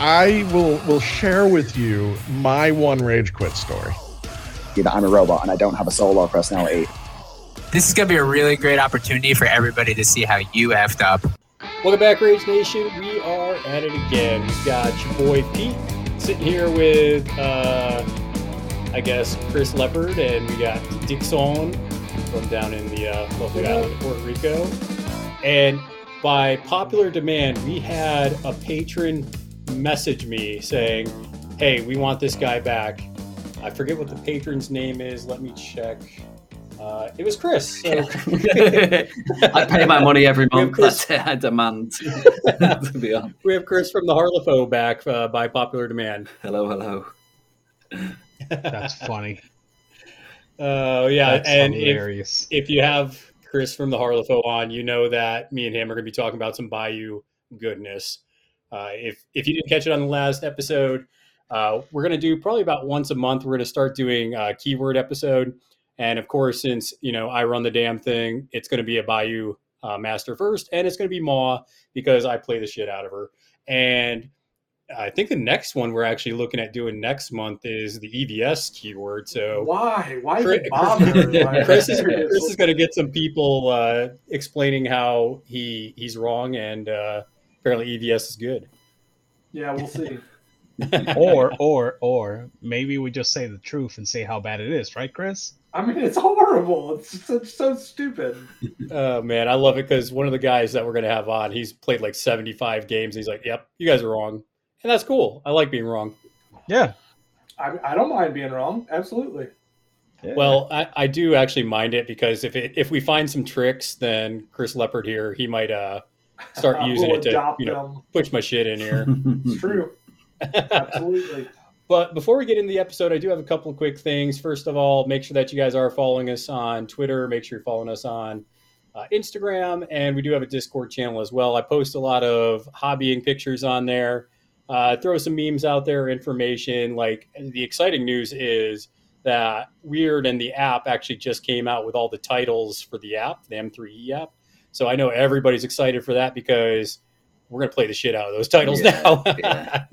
I will will share with you my one rage quit story. That I'm a robot and I don't have a soul or personality. This is gonna be a really great opportunity for everybody to see how you effed up. Welcome back, Rage Nation. We are at it again. We've got your boy Pete sitting here with, uh, I guess, Chris Leopard, and we got Dixon from down in the uh, lovely island of Puerto Rico. And by popular demand, we had a patron message me saying, "Hey, we want this guy back." I forget what the patron's name is. Let me check. Uh, it was Chris. So I pay my money every month. That's it. I demand to be on. we have Chris from the Harlefo back uh, by popular demand. Hello, hello. That's funny. Oh yeah, That's and if, hilarious. if you have Chris from the Harlefo on, you know that me and him are going to be talking about some Bayou goodness. Uh, if if you didn't catch it on the last episode, uh, we're going to do probably about once a month. We're going to start doing a keyword episode, and of course, since you know I run the damn thing, it's going to be a Bayou uh, master first, and it's going to be Ma because I play the shit out of her. And I think the next one we're actually looking at doing next month is the EVS keyword. So Why? Why Chris, bother? Chris is. Chris is going to get some people uh, explaining how he he's wrong, and uh, apparently EVS is good. Yeah, we'll see. or or or maybe we just say the truth and say how bad it is, right, Chris? I mean, it's horrible. It's so, so stupid. Oh man, I love it because one of the guys that we're going to have on, he's played like seventy five games. He's like, "Yep, you guys are wrong," and that's cool. I like being wrong. Yeah. I, I don't mind being wrong. Absolutely. yeah. Well, I, I do actually mind it because if it, if we find some tricks, then Chris Leopard here, he might uh start using it to you know them. push my shit in here. It's true. Absolutely. But before we get into the episode, I do have a couple of quick things. First of all, make sure that you guys are following us on Twitter. Make sure you're following us on uh, Instagram, and we do have a Discord channel as well. I post a lot of hobbying pictures on there. Uh, throw some memes out there, information. Like the exciting news is that Wyrd and the app actually just came out with all the titles for the app, the M3E app. So I know everybody's excited for that because we're going to play the shit out of those titles Yeah, now. yeah.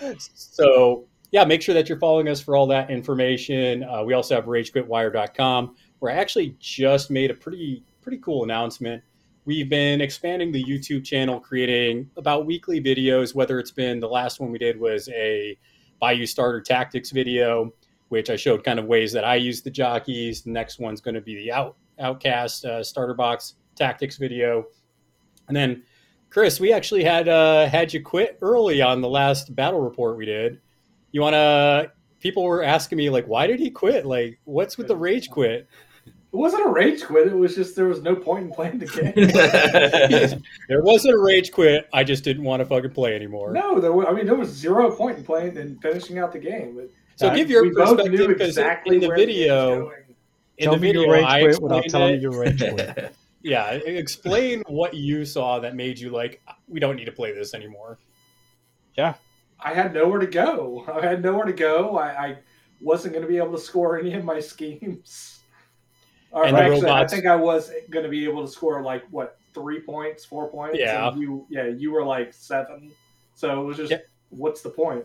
so yeah, make sure that you're following us for all that information. Uh, we also have ragequitwire.com where I actually just made a pretty pretty cool announcement. We've been expanding the YouTube channel, creating about weekly videos. Whether it's been the last one we did was a Bayou starter tactics video, which I showed kind of ways that I use the jockeys. The next one's going to be the out outcast uh, starter box tactics video, and then Chris, we actually had uh, had you quit early on the last battle report we did. You want to? People were asking me like, why did he quit? Like, what's with the rage quit? It wasn't a rage quit. It was just there was no point in playing the game. there wasn't a rage quit. I just didn't want to fucking play anymore. no, there was, I mean, there was zero point in playing and finishing out the game. But So Uh, give your we both perspective knew exactly in the where video, was going. In Tell the me video, your rage I quit without explained telling it. your rage quit. Yeah, explain what you saw that made you like, we don't need to play this anymore. Yeah. I had nowhere to go. I had nowhere to go. I, I wasn't going to be able to score any of my schemes. Or And actually, robots- I think I was going to be able to score like what three points, four points. Yeah. and you, yeah, you were like seven. So it was just, Yeah. what's the point?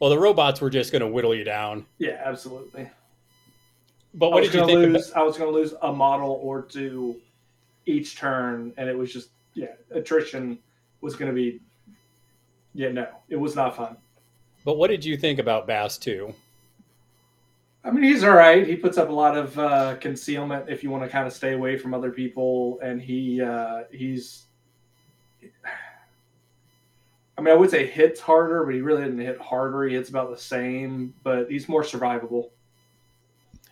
Well, the robots were just going to whittle you down. Yeah, absolutely. But what did you think? About, lose. I was going to lose a model or two each turn, and it was just yeah, attrition was going to be. Yeah, no, it was not fun. but what did you think about Bass too? I mean, he's all right. He puts up a lot of uh, concealment if you want to kind of stay away from other people, and he uh, he's. I mean, I would say hits harder, but he really didn't hit harder. He hits about the same, but he's more survivable.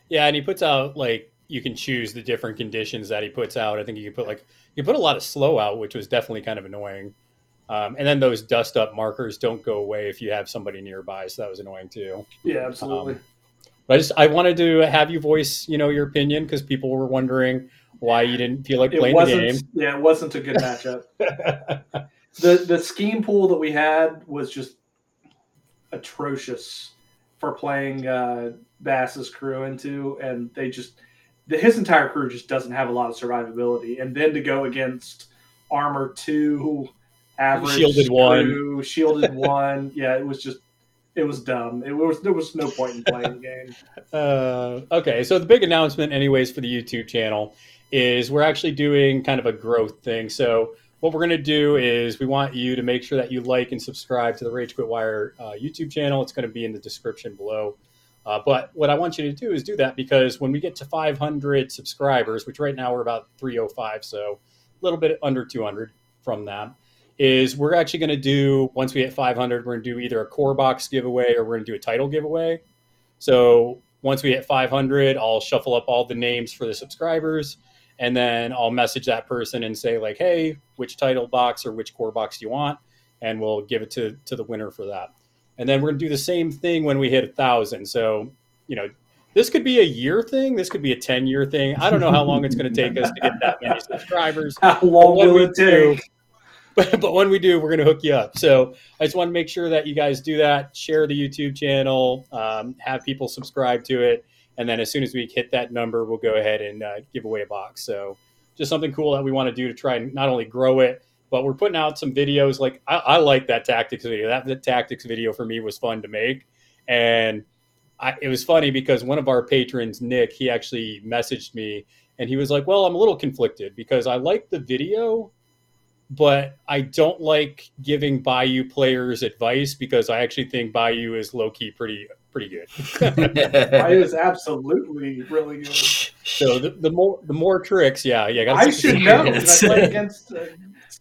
Yeah, and he puts out like you can choose the different conditions that he puts out. I think you can put like you put a lot of slow out, which was definitely kind of annoying. Um, and then those dust up markers don't go away if you have somebody nearby, so that was annoying too. Yeah, absolutely. Um, But I just I wanted to have you voice, you know, your opinion because people were wondering why you didn't feel like it playing the game. Yeah, it wasn't a good matchup. the The scheme pool that we had was just atrocious for playing uh, Bass's crew into, and they just the, his entire crew just doesn't have a lot of survivability. And then to go against armor two, average Shielded one. shielded one, yeah, it was just it was dumb. It was there was no point in playing the game. Uh, okay, so the big announcement, anyways, for the YouTube channel is we're actually doing kind of a growth thing. So what we're going to do is we want you to make sure that you like and subscribe to the Rage Quit Wire uh, YouTube channel. It's going to be in the description below. Uh, but what I want you to do is do that because when we get to 500 subscribers, which right now we're about 305, so a little bit under 200 from that, is we're actually going to do once we hit 500, we're going to do either a core box giveaway or we're going to do a title giveaway. So once we hit 500, I'll shuffle up all the names for the subscribers, and then I'll message that person and say like, "Hey, which title box or which core box do you want?" And we'll give it to to the winner for that. And then we're gonna do the same thing when we hit a thousand. So you know, this could be a year thing. This could be a ten year thing. I don't know how long it's going to take us to get that many subscribers. How long will we it take? but, but when we do, we're going to hook you up. So I just want to make sure that you guys do that. Share the YouTube channel, um, have people subscribe to it, and then as soon as we hit that number, we'll go ahead and uh, give away a box. So just something cool that we want to do to try and not only grow it, but we're putting out some videos. Like I, I like that tactics video. That tactics video for me was fun to make, and I, it was funny because one of our patrons, Nick, he actually messaged me and he was like, "Well, I'm a little conflicted because I like the video." but I don't like giving Bayou players advice because I actually think Bayou is low key pretty pretty good. I was absolutely really good. so the, the more the more tricks, yeah, yeah. gotta I should know secrets. because I played against a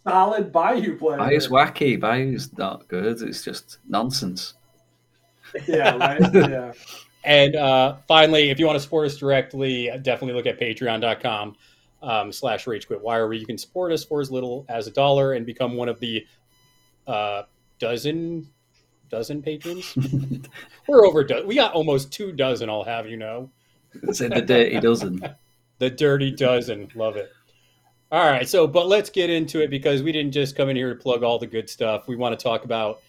solid Bayou player. Bayou's wacky. Bayou's not good. It's just nonsense. Yeah, right. Yeah. And uh, finally, if you want to support us directly, definitely look at patreon.com um, slash rage quit wire, where you can support us for as little as a dollar and become one of the uh, dozen dozen patrons. We're over. Do- we got almost two dozen. I'll have you know. It's in the dirty dozen. The dirty dozen. Love it. All right. So, but let's get into it because we didn't just come in here to plug all the good stuff. We want to talk about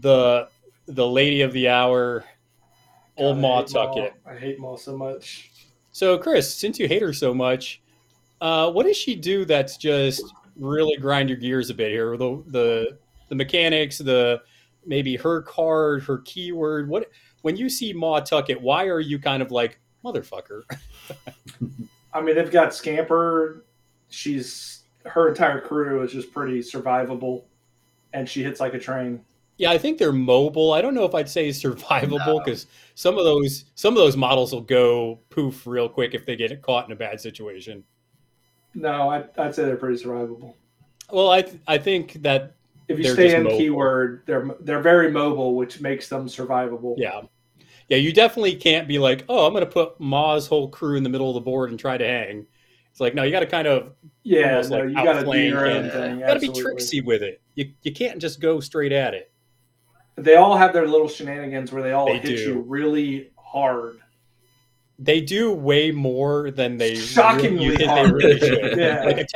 the the lady of the hour, old God, I Ma hate Maul. Tuckett. I hate Maul so much. So, Chris, since you hate her so much, uh, what does she do that's just really grind your gears a bit here? The the the mechanics, the maybe her card, her keyword. What when you see Ma Tuckett, why are you kind of like motherfucker? I mean, they've got Scamper. She's her entire crew is just pretty survivable, and she hits like a train. Yeah, I think they're mobile. I don't know if I'd say survivable No. because some of those some of those models will go poof real quick if they get caught in a bad situation. No, I, I'd say they're pretty survivable. Well, I th- I think that If you They're stay in mobile. keyword, they're they're very mobile, which makes them survivable. Yeah. Yeah, you definitely can't be like, oh, I'm going to put Ma's whole crew in the middle of the board and try to hang. It's like, no, you got to kind of, yeah. No, like you got to do your own and- thing. you got to be tricksy with it. You, you can't just go straight at it. They all have their little shenanigans where they all They hit do. you really hard. They do way more than they Shockingly you think hard. they really should. Yeah. Like,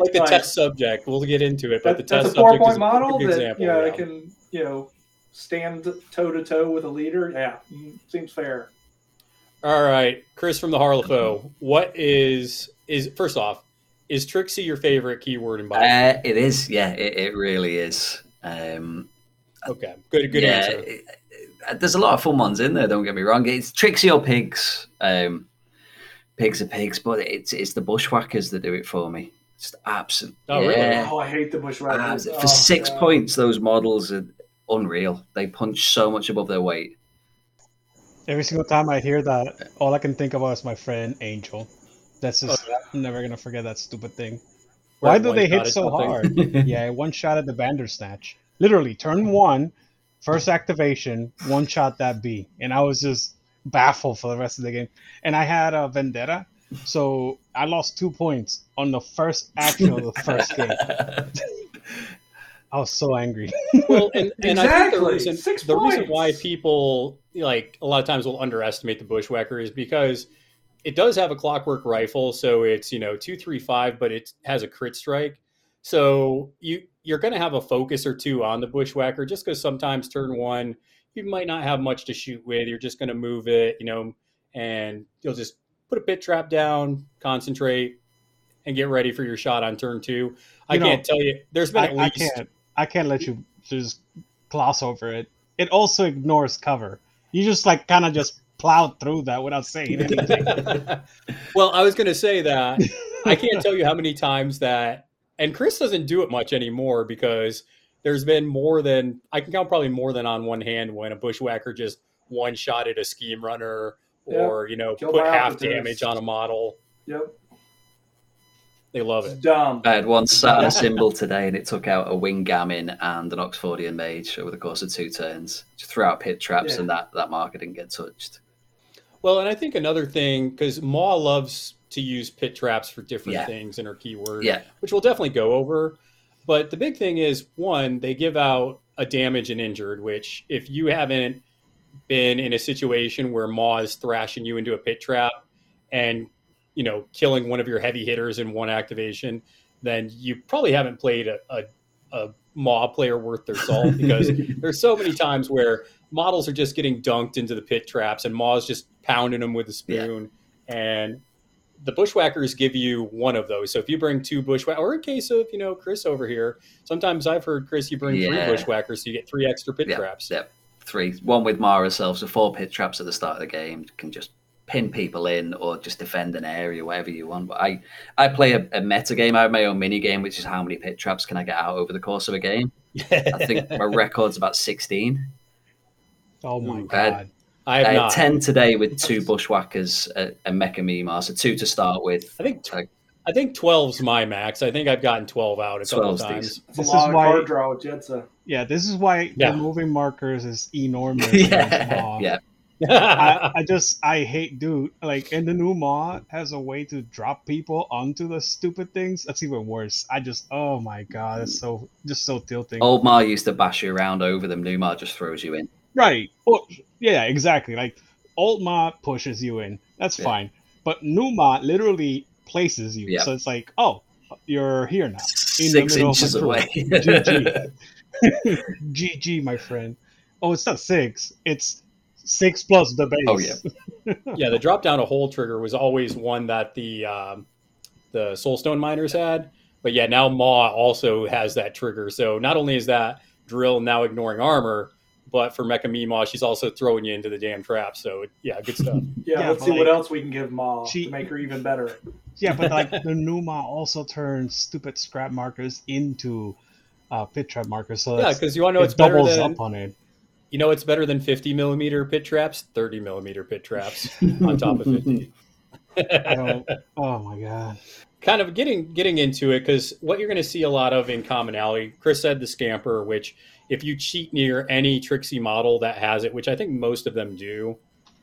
like the Like- test subject. We'll get into it, but That, the that's test a four subject is point a model perfect that example. you know yeah. it can you know stand toe to toe with a leader. Yeah, mm, seems fair. All right, Chris from the Harlefo. What is is first off, is Tricksy your favorite keyword in Bayou? Uh, it is. Yeah, it, it really is. Um, okay, good good yeah, answer. it- it- there's a lot of fun ones in there. Don't get me wrong. It's Tricksy or pigs. Um, pigs are pigs, but it's it's the bushwhackers that do it for me. It's absolute. Oh, really? yeah. Oh, I hate the bushwhackers. Ah, Oh, for six God. points, those models are unreal. They punch so much above their weight. Every single time I hear that, all I can think about is my friend Angel. That's just Oh, I'm never gonna forget that stupid thing. Why it do they hit so hard? yeah, one shot at the Bandersnatch. Literally, turn one, first activation, one shot that B, and I was just baffled for the rest of the game. And I had a Vendetta, so I lost two points on the first action of the first game. I I was so angry. Well, and, and I think the Exactly. reason Six the reason why people like a lot of times will underestimate the bushwhacker is because it does have a clockwork rifle, so it's you know two three five, but it has a crit strike. So you you're going to have a focus or two on the bushwhacker just because sometimes turn one you might not have much to shoot with. You're just going to move it, you know, and you'll just put a pit trap down, concentrate, and get ready for your shot on turn two. I You know, can't tell you. There's been I, at I least can't. I can't let you just gloss over it. It also ignores cover. You just like kind of just plowed through that without saying anything. well, I was going to say that I can't tell you how many times that, and Chris doesn't do it much anymore because there's been more than I can count probably more than on one hand when a bushwhacker just one shot at a scheme runner or you know Kill put half damage on a model. Yep. They love it. dumb. I had one sat on a symbol today, and it took out a Wind Gamin and an Oxfordian mage over the course of two turns. Just threw out pit traps, Yeah. and that that marker didn't get touched. Well, and I think another thing because Maw loves to use pit traps for different Yeah. things in her keyword, Yeah, which we'll definitely go over. But the big thing is one, they give out a damage and injured, which if you haven't been in a situation where Maw is thrashing you into a pit trap and you know killing one of your heavy hitters in one activation, then you probably haven't played a, a, a Maw player worth their salt because there's so many times where models are just getting dunked into the pit traps and Maw's just pounding them with a spoon. And the bushwhackers give you one of those. So if you bring two bushwhackers, or in case of, you know, Chris over here, sometimes I've heard, Chris, you bring Yeah. three bushwhackers, so you get three extra pit yeah, traps. yeah. Three, one with Mara herself, so four pit traps at the start of the game can just pin people in or just defend an area, whatever you want. But I, I play a, a meta game. I have my own mini game, which is how many pit traps can I get out over the course of a game. I think my record's about sixteen. oh my Ooh, I- god! I have I had not. ten today with two bushwhackers and Mecha Meemaw, so two to start with. I think Like, I think 12's my max. I think I've gotten 12 out a couple times. decent. It's This is of why- card draw with Jedza. Yeah, this is why Yeah. the moving markers is enormous. yeah, yeah. I, I just I hate dude like and the new Maw has a way to drop people onto the stupid things. That's even worse. I just oh my god, it's so just so tilting. Old Mar used to bash you around over them. New Mar just throws you in. Right. Oh, yeah, exactly. Like old Ma pushes you in. That's Yeah. fine. But new Ma literally places you. Yeah. So it's like, oh, you're here now. In Six inches away. GG. GG, my friend. Oh, it's not six. It's six plus the base. Oh, yeah. yeah, the drop down a hole trigger was always one that the um, the Soulstone miners had, but yeah, now Maw also has that trigger. So not only is that drill now ignoring armor, but for Mecha Meemaw, she's also throwing you into the damn trap. So yeah, good stuff. Yeah, Yeah, let's but see what else we can give Maw She- to make her even better. Yeah, but like the Numa also turns stupid scrap markers into uh, pit trap markers. So yeah, because you want to know it it's better doubles than up on it. you know it's better than 50 millimeter pit traps, 30 millimeter pit traps on top of 50. Oh my god. kind of getting getting into it because what you're going to see a lot of in commonality chris said the scamper which if you cheat near any tricksy model that has it which i think most of them do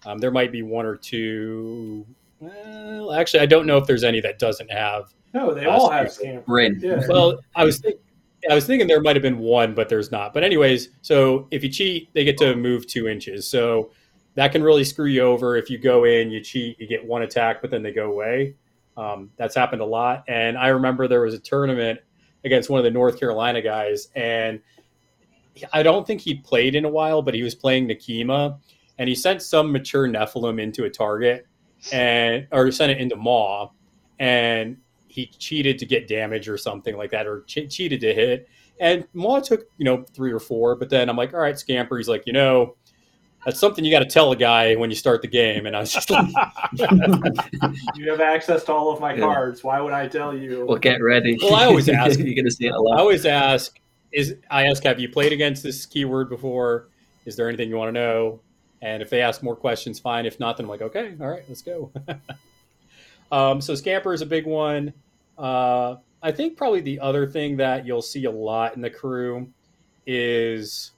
um, there might be one or two well actually i don't know if there's any that doesn't have No, they Uh, all have Scamper. scamper. Rin. Yeah. well i was think, i was thinking there might have been one but there's not. But anyways so if you cheat they get to move two inches. So that can really screw you over. If you go in you cheat you get one attack but then they go away. Um, that's happened a lot. And i remember there was a tournament against one of the north carolina guys and i don't think he played in a while but he was playing nekima and he sent some mature nephilim into a target and or sent it into maw. And he cheated to get damage or something like that, or che- cheated to hit. And Maw took, you know, three or four, but then I'm like, all right, Scamper. He's like, you know, that's something you got to tell a guy when you start the game. And I was just like, You have access to all of my Yeah. cards. Why would I tell you? Well, get ready. Well, I always ask- You're going to see it a I lot. I always ask, is I ask, have you played against this keyword before? Is there anything you want to know? And if they ask more questions, fine. If not, then I'm like, okay, all right, let's go. um, so Scamper is a big one. Uh, I think probably the other thing that you'll see a lot in the crew is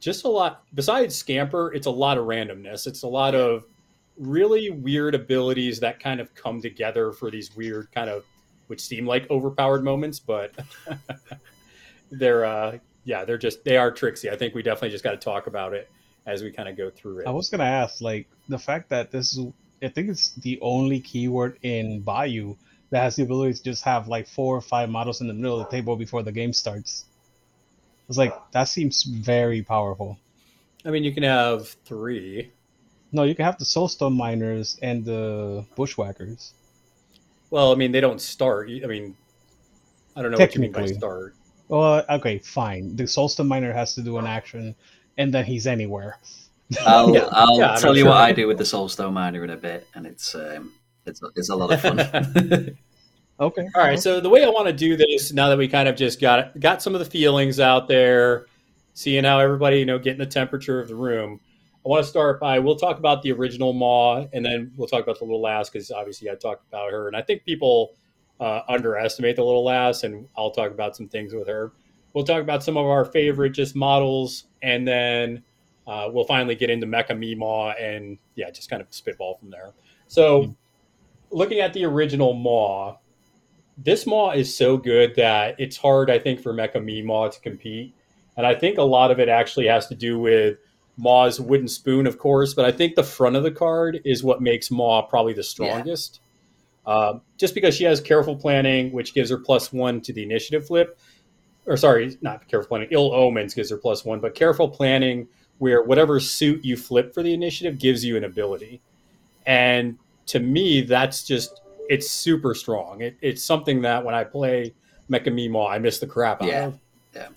just a lot. Besides Scamper, it's a lot of randomness. It's a lot of really weird abilities that kind of come together for these weird kind of, which seem like overpowered moments, but they're uh, yeah, they're just they are tricksy. I think we definitely just got to talk about it as we kind of go through it. I was gonna ask, like, the fact that this is, I think it's the only keyword in Bayou that has the ability to just have like four or five models in the middle of the table before the game starts. It's like that seems very powerful. I mean, you can have three. No, you can have the Soulstone miners and the bushwhackers. Well, I mean, they don't start. I mean, I don't know what you mean by start. Well, okay, fine. The Soulstone miner has to do an action, and then he's anywhere. I'll, Yeah, I'll yeah, tell you sure. what I do with the Soulstone Miner in a bit, and it's um, it's it's a lot of fun. Okay. All right, so the way I want to do this now that we kind of just got got some of the feelings out there, seeing how everybody you know getting the temperature of the room. I want to start by we'll talk about the original Maw, and then we'll talk about the little lass because obviously I talked about her, and I think people uh, underestimate the little lass, and I'll talk about some things with her. We'll talk about some of our favorite just models, and then uh, we'll finally get into Mecha Meemaw, and yeah, just kind of spitball from there. So, looking at the original Maw, this Maw is so good that it's hard, I think, for Mecha Meemaw to compete. And I think a lot of it actually has to do with Maw's wooden spoon, of course, but I think the front of the card is what makes Maw probably the strongest. Um, just because she has careful planning, which gives her plus one to the initiative flip. Or sorry, not careful planning. Ill omens gives her plus one, but careful planning, where whatever suit you flip for the initiative gives you an ability. And to me, that's just it's super strong. It, it's something that when I play Mecha Meemaw, I miss the crap out Yeah. of. Yeah.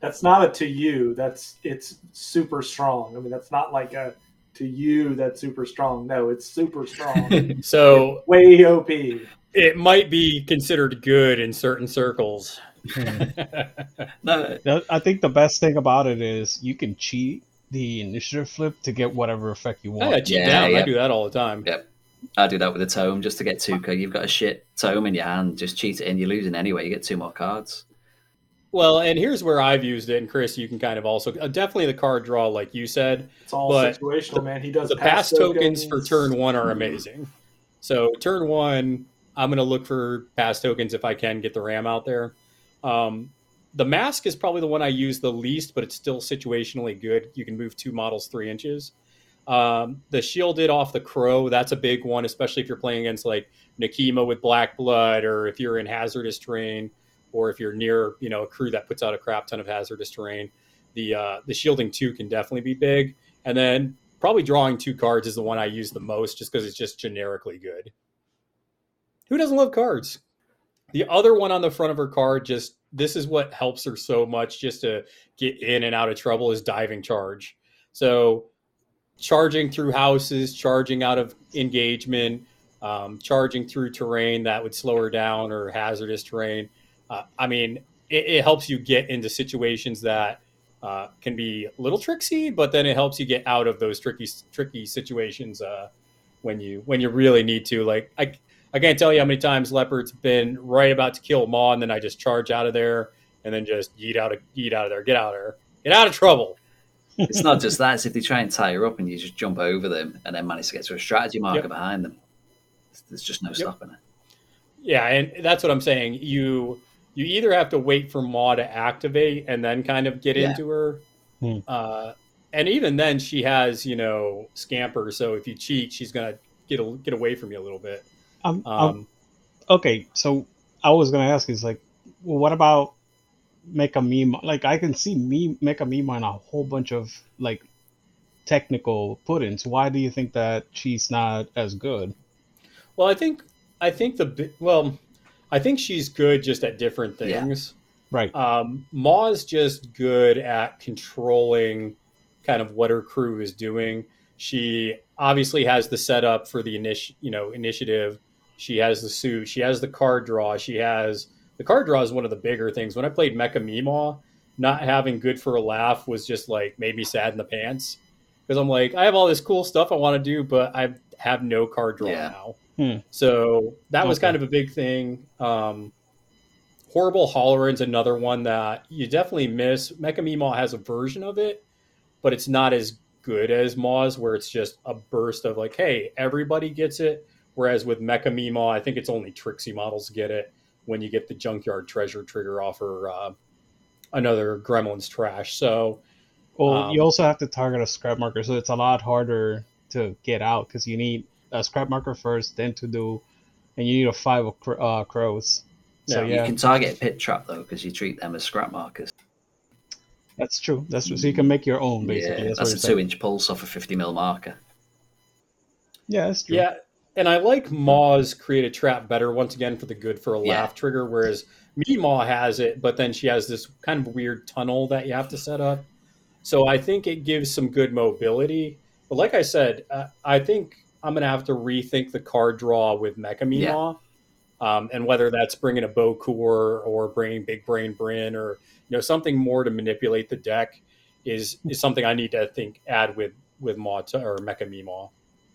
That's not a to you. That's it's super strong. I mean, that's not like a to you that's super strong. No, it's super strong. So Way OP. it might be considered good in certain circles. No, I think the best thing about it is you can cheat the initiative flip to get whatever effect you I want. got cheat Yeah, down. I do that all the time. Yeah. I do that with a tome just to get two. You've got a shit tome in your hand, just cheat it in. You're losing anyway. You get two more cards. Well, and here's where I've used it, and Chris, you can kind of also uh, definitely the card draw, like you said. It's all But situational, man. He does the pass pass tokens for turn one are amazing. So turn one, I'm going to look for pass tokens if I can get the ram out there. Um, the mask is probably the one I use the least, but it's still situationally good. You can move two models three inches. Um, the shielded off the crow, that's a big one, especially if you're playing against like Nekima with black blood, or if you're in hazardous terrain, or if you're near you know a crew that puts out a crap ton of hazardous terrain. The uh, the shielding two can definitely be big, and then probably drawing two cards is the one I use the most, just because it's just generically good. Who doesn't love cards? The other one on the front of her card, just this is what helps her so much just to get in and out of trouble is diving charge. So charging through houses, charging out of engagement, um, charging through terrain that would slow her down or hazardous terrain. Uh, I mean, it, it helps you get into situations that uh, can be a little tricksy, but then it helps you get out of those tricky tricky situations uh, when you when you really need to. Like I I can't tell you how many times Leopard's been right about to kill Maw, and then I just charge out of there and then just yeet out of yeet out of there, get out of there, get out of trouble. It's not just that. It's if they try and tie her up and you just jump over them and then manage to get to a strategy marker Yep. behind them. There's just no stopping it. Yeah, and that's what I'm saying. You you either have to wait for Maw to activate and then kind of get Yeah. into her. Hmm. Uh, and even then, she has you know scamper. So if you cheat, she's gonna get a, get away from you a little bit. Um, um, okay, so I was gonna ask is like, well, what about Mecha Meemaw? Like I can see me Mecha Meemaw on a whole bunch of like technical put-ins. Why do you think that she's not as good? well, I think I think the well, I think she's good just at different Yeah. things. Right. Um, Maw's just good at controlling kind of what her crew is doing. She obviously has the setup for the initi- you know initiative. She has the suit. She has the card draw. She has the card draw is one of the bigger things. When I played Mecha Meemaw, not having good for a laugh was just like made me sad in the pants because I'm like I have all this cool stuff I want to do, but I have no card draw Yeah. now. Hmm. So that was kind of a big thing. Um, Horrible Holleran's another one that you definitely miss. Mecha Meemaw has a version of it, but it's not as good as Maw's, where it's just a burst of like, hey, everybody gets it. Whereas with Mecha Meemaw, I think it's only Tricksy models get it when you get the Junkyard Treasure trigger off her uh, another Gremlin's trash. So Well, Um, you also have to target a scrap marker, so it's a lot harder to get out because you need a scrap marker first, then to do, and you need a five of cr- uh, crows. So You can target pit trap though because you treat them as scrap markers. that's true. That's true. So you can make your own basically. yeah, that's, that's a two-inch pulse off a 50 mil marker. Yeah, that's true. Yeah, and I like Maw's create a trap better once again for the good for a Yeah. laugh trigger, whereas Meemaw has it, but then she has this kind of weird tunnel that you have to set up. So I think it gives some good mobility. But like I said, uh, I think I'm gonna have to rethink the card draw with Mecha Meemaw, um, and whether that's bringing a Bokor or bringing Big Brain Bryn or you know something more to manipulate the deck is is something I need to think add with with Maw to, or Mecha Meemaw.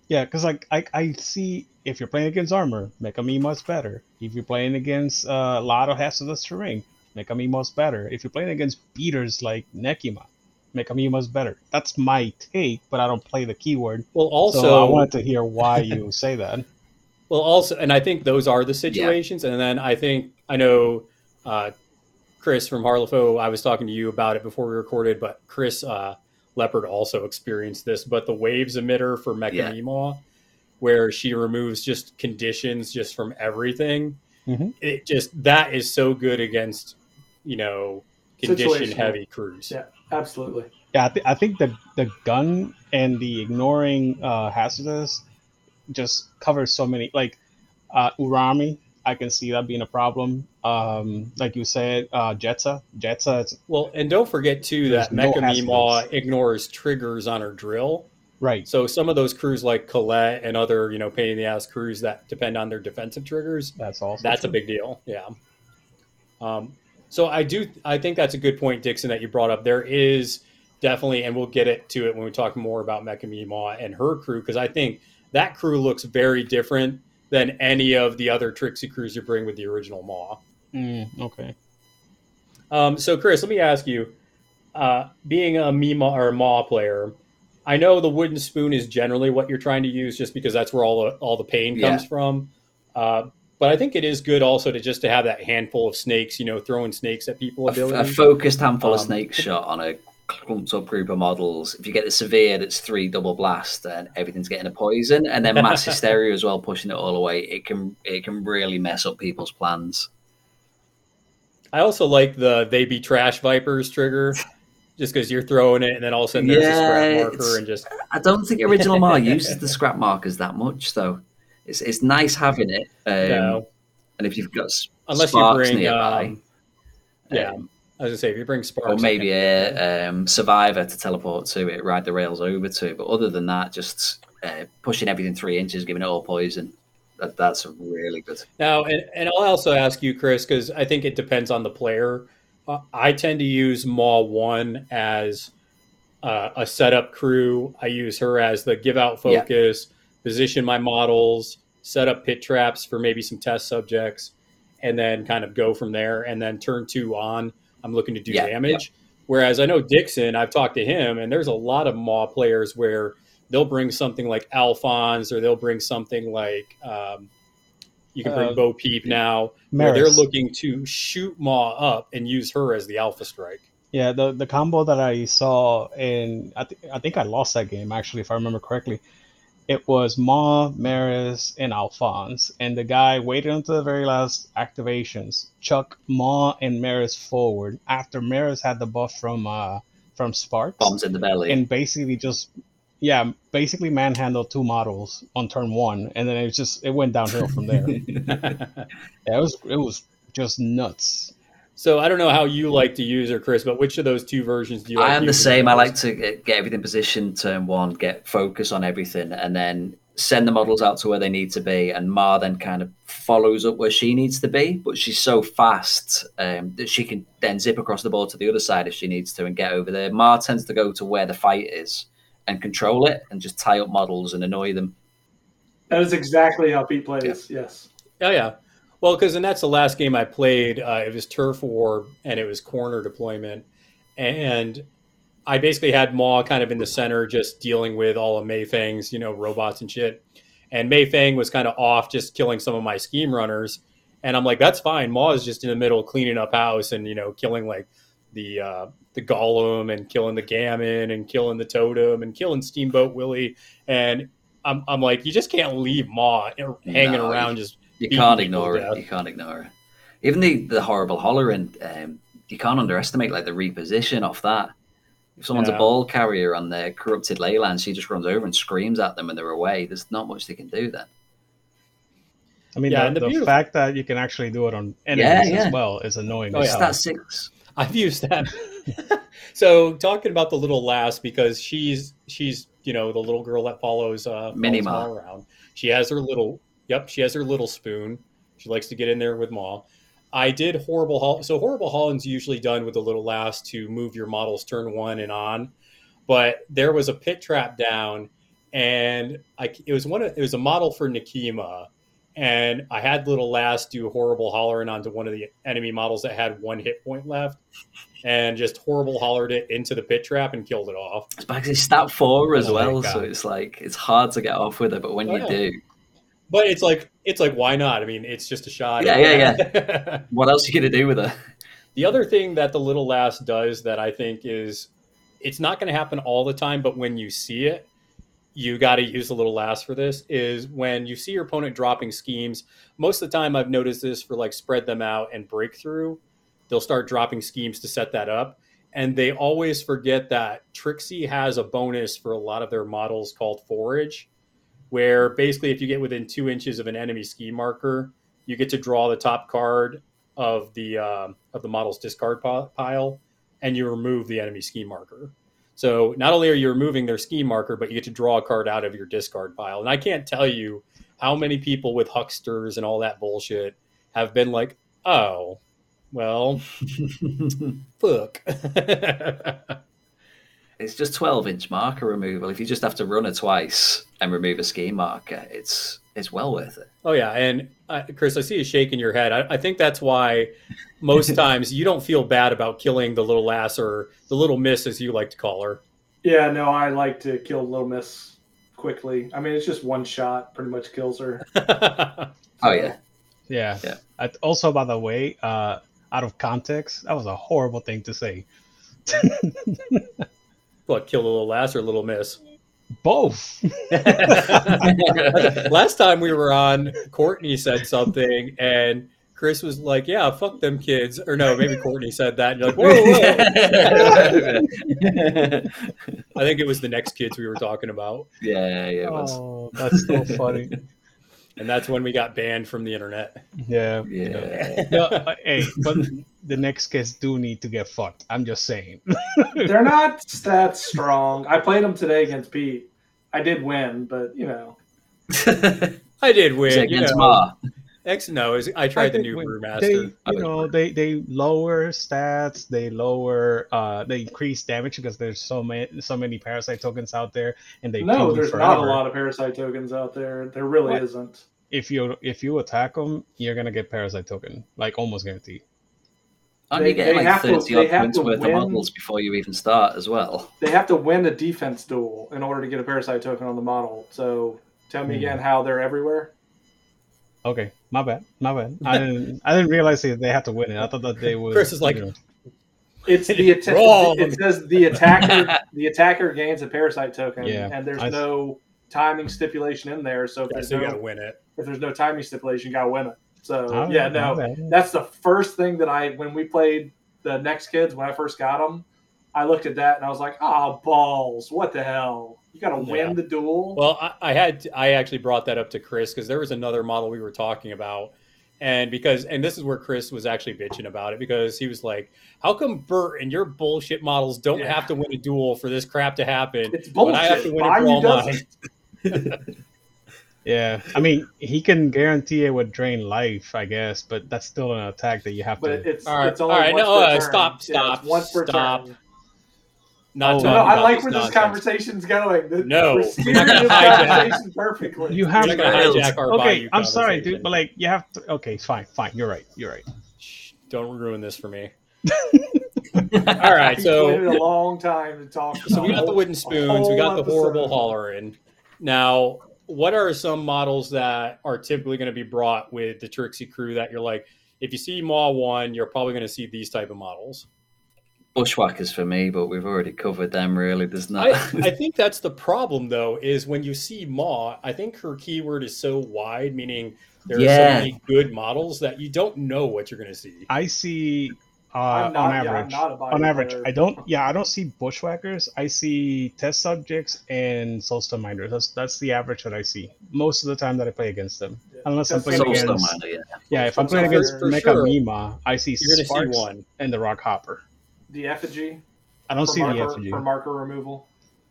Yeah, because like I, I see if you're playing against armor, Mecha Meemaw's better. If you're playing against uh, a lot of hazardous terrain, Mecha Meemaw's better. If you're playing against beaters like Nekima, Mecha Meemaw's better. That's my take, but I don't play the keyword. Well, also so I wanted to hear why you say that. Well, also, and I think those are the situations. And then I think I know uh, Chris from Harlefo. I was talking to you about it before we recorded, but Chris uh, Leopard also experienced this. But the waves emitter for Mecha Yeah. Meemaw, where she removes just conditions just from everything. Mhm. It just that is so good against you know condition Situational. heavy crews. Yeah, absolutely. Yeah, I, th- I think the the gun and the ignoring uh, hazardous just covers so many. Like uh, Urami, I can see that being a problem. Um, like you said, uh, Jedza, Jedza, Well, and don't forget too that no Mecha hazards. Meemaw ignores triggers on her drill. right. So some of those crews like Colette and other, you know, pain in the ass crews that depend on their defensive triggers, That's also that's a big deal. Yeah. Um, so I do, I think that's a good point, Dixon, that you brought up. There is definitely, and we'll get it to it when we talk more about Mecha Meemaw and her crew, because I think that crew looks very different than any of the other Tricksy crews you bring with the original Maw. Mm, okay. Um, so, Chris, let me ask you: uh, being a Mima or a Maw player, I know the wooden spoon is generally what you're trying to use, just because that's where all the, all the pain Yeah. comes from. Uh, but I think it is good also to just to have that handful of snakes, you know, throwing snakes at people A, f- a focused handful of snakes shot on a clumped up group of models. If you get the severe, that's three double blast, and everything's getting a poison, and then mass hysteria as well, pushing it all away. It can it can really mess up people's plans. I also like the "they be trash vipers" trigger, just because you're throwing it, and then all of a sudden there's a scrap marker, and just I don't think original Mar uses the scrap markers that much, though. It's it's nice having it. Um, no, And if you've got unless you sparks bring, nearby, um, yeah. um, I was gonna say if you bring sparks, or maybe a um, survivor to teleport to it, ride the rails over to it. But other than that, just uh, pushing everything three inches, giving it all poison. That, that's really good. Now, and, and I'll also ask you, Chris, because I think it depends on the player. Uh, I tend to use Maw 1 as uh, a setup crew. I use her as the give out Yeah. focus, position my models, set up pit traps for maybe some test subjects, and then kind of go from there. And then turn two on, I'm looking to do Yeah, damage. Whereas I know Dixon, I've talked to him, and there's a lot of Maw players where they'll bring something like Alphonse or they'll bring something like um, you can bring Uh, Bo Peep now, where they're looking to shoot Maw up and use her as the Alpha Strike. Yeah, the the combo that I saw in I, th- I think I lost that game actually if I remember correctly. It was Ma, Merris, and Alphonse, and the guy waited until the very last activations, chuck Ma and Merris forward after Merris had the buff from uh from Sparks, Bombs in the belly. and basically just yeah, basically manhandled two models on turn one, and then it was just it went downhill from there. yeah, it was it was just nuts. so I don't know how you like to use her, Chris, but which of those two versions do you? like I am the using same. I like to get, get everything positioned turn one, get focus on everything, and then send the models out to where they need to be. And Ma then kind of follows up where she needs to be, but she's so fast um, that she can then zip across the board to the other side if she needs to and get over there. Ma tends to go to where the fight is and control it and just tie up models and annoy them. That is exactly how Pete plays. Yes. Oh yeah. Well, because and that's the last game I played. Uh, it was Turf War, and it was corner deployment, and I basically had Maw kind of in the center, just dealing with all of Mei Feng's, you know, robots and shit. And Mayfang was kind of off, just killing some of my scheme runners. And I'm like, that's fine. Maw is just in the middle, cleaning up house and you know, killing like the uh, the golem and killing the gammon and killing the totem and killing Steamboat Willie. And I'm, I'm like, you just can't leave Maw hanging No, around just You can't ignore to it. death. You can't ignore it. Even the, the horrible hollering, um, you can't underestimate like the reposition off that. If someone's Yeah. a ball carrier on their corrupted leyland, she just runs over and screams at them and they're away. There's not much they can do then. I mean, Yeah, the, the the fact that you can actually do it on enemies Yeah, yeah. as well is annoying. Oh, yeah. It's that six. I've used that. so talking about the little lass because she's she's you know the little girl that follows uh follows Ma. Around. She has her little yep she has her little spoon. She likes to get in there with Ma. I did horrible Hol- so horrible Holland's usually done with the little lass to move your models turn one and on, but there was a pit trap down, and I it was one of, it was a model for Nekima. And I had little lass do horrible hollering onto one of the enemy models that had one hit point left and just horrible hollered it into the pit trap and killed it off. It's because it's stat four as Oh well, so it's like it's hard to get off with it. But when Oh, you yeah. do, But it's like it's like why not? I mean, it's just a shot. Yeah, yeah, yeah. what else are you gonna do with it? the other thing that the little lass does that I think is it's not going to happen all the time, but when you see it, you got to use the little lass for this. Is when you see your opponent dropping schemes. Most of the time, I've noticed this for like spread them out and breakthrough. They'll start dropping schemes to set that up. And they always forget that Tricksy has a bonus for a lot of their models called Forage, where basically if you get within two inches of an enemy ski marker, you get to draw the top card of the um, of the model's discard pi- pile, and you remove the enemy ski marker. So not only are you removing their ski marker, but you get to draw a card out of your discard pile. And I can't tell you how many people with hucksters and all that bullshit have been like, "Oh, well, fuck." It's just twelve inch marker removal. If you just have to run it twice and remove a ski marker, it's it's well worth it. Oh yeah, and uh, Chris, I see you shaking your head. I, I think that's why most times you don't feel bad about killing the little lass or the little miss, as you like to call her. Yeah, no, I like to kill Little Miss quickly. I mean, it's just one shot, pretty much kills her. Oh yeah, Yeah. Yeah. Also, by the way, uh, out of context, that was a horrible thing to say. what kill the little lass or a little miss? Both. Last time we were on, Courtney said something, and Chris was like, "Yeah, fuck them kids," or no, maybe Courtney said that. And you're like, "Whoa, whoa!" I think it was the next kids we were talking about, yeah, yeah. It was. Oh, that's so funny. And that's when we got banned from the internet. Yeah. Yeah. No, hey, but the next kids do need to get fucked. I'm just saying. They're not that strong. I played them today against Pete. I did win, but you know, I did win. Is it you against know. Ma? X no, is- I tried the new They, brewmaster. you know, they they lower stats, they lower, uh, they increase damage because there's so many so many parasite tokens out there, and they no, kill you there's not a lot of parasite tokens out there. There really What? isn't. If you if you attack them, you're gonna get parasite token, like almost guaranteed. Aren't They- you getting like have to- thirty they odd points worth win. of models before you even start as well? They have to win a defense duel in order to get a parasite token on the model. So tell me Hmm. again how they're everywhere. Okay, my bad, my bad. I didn't I didn't realize that they had to win it. I thought that they would. Chris is like, you know, It's the atta- Wrong. it says the attacker the attacker gains a parasite token, Yeah, and there's I- no timing stipulation in there. So if Yeah, there's so you no got to win it. if there's no timing stipulation, you gotta win it. So my yeah, bad, my no, bad. that's the first thing that I when we played the next kids when I first got them, I looked at that and I was like, ah, balls, what the hell? You gotta win Yeah. the duel. Well, I, I had I actually brought that up to Chris because there was another model we were talking about, and because and this is where Chris was actually bitching about it because he was like, "How come Bert and your bullshit models don't Yeah. have to win a duel for this crap to happen? it's bullshit. I have to win Why it for you all doesn't? mine." Yeah, I mean, he can guarantee it would drain life, I guess, but that's still an attack that you have to But to. it's All right, it's only all right, once no, per uh, turn. stop, Yeah, it's stop, Not Oh, talking No, I like this where this nonsense. conversation's going. The- No, we're we're not gonna hijack. perfectly. You have You're not gonna hijack our okay, I'm sorry, dude, but like you have to. Okay, it's fine, fine. You're right. You're right. Shh, Don't ruin this for me. All right, He's so waited a long time to talk. So we about got the wooden spoons. We got the horrible episode. hollering. Now, what are some models that are typically going to be brought with the Tricksy crew that you're like, if you see Maw one, you're probably going to see these type of models? Bushwhackers for me, but we've already covered them. Really, there's not. I, I think that's the problem, though, is when you see Maw, I think her keyword is so wide, meaning there are Yeah. so many good models that you don't know what you're going to see. I see uh, not- on average. not a body on average. I don't. Yeah, I don't see bushwhackers. I see test subjects and soulstone miners. That's that's the average that I see most of the time that I play against them. Unless I'm playing against. Miner, yeah. Yeah, if I'm playing against for Mecha sure, Mima, I see You're going to see Sparks one. and the Rock Hopper. The effigy. I don't for see the marker, effigy. for marker removal.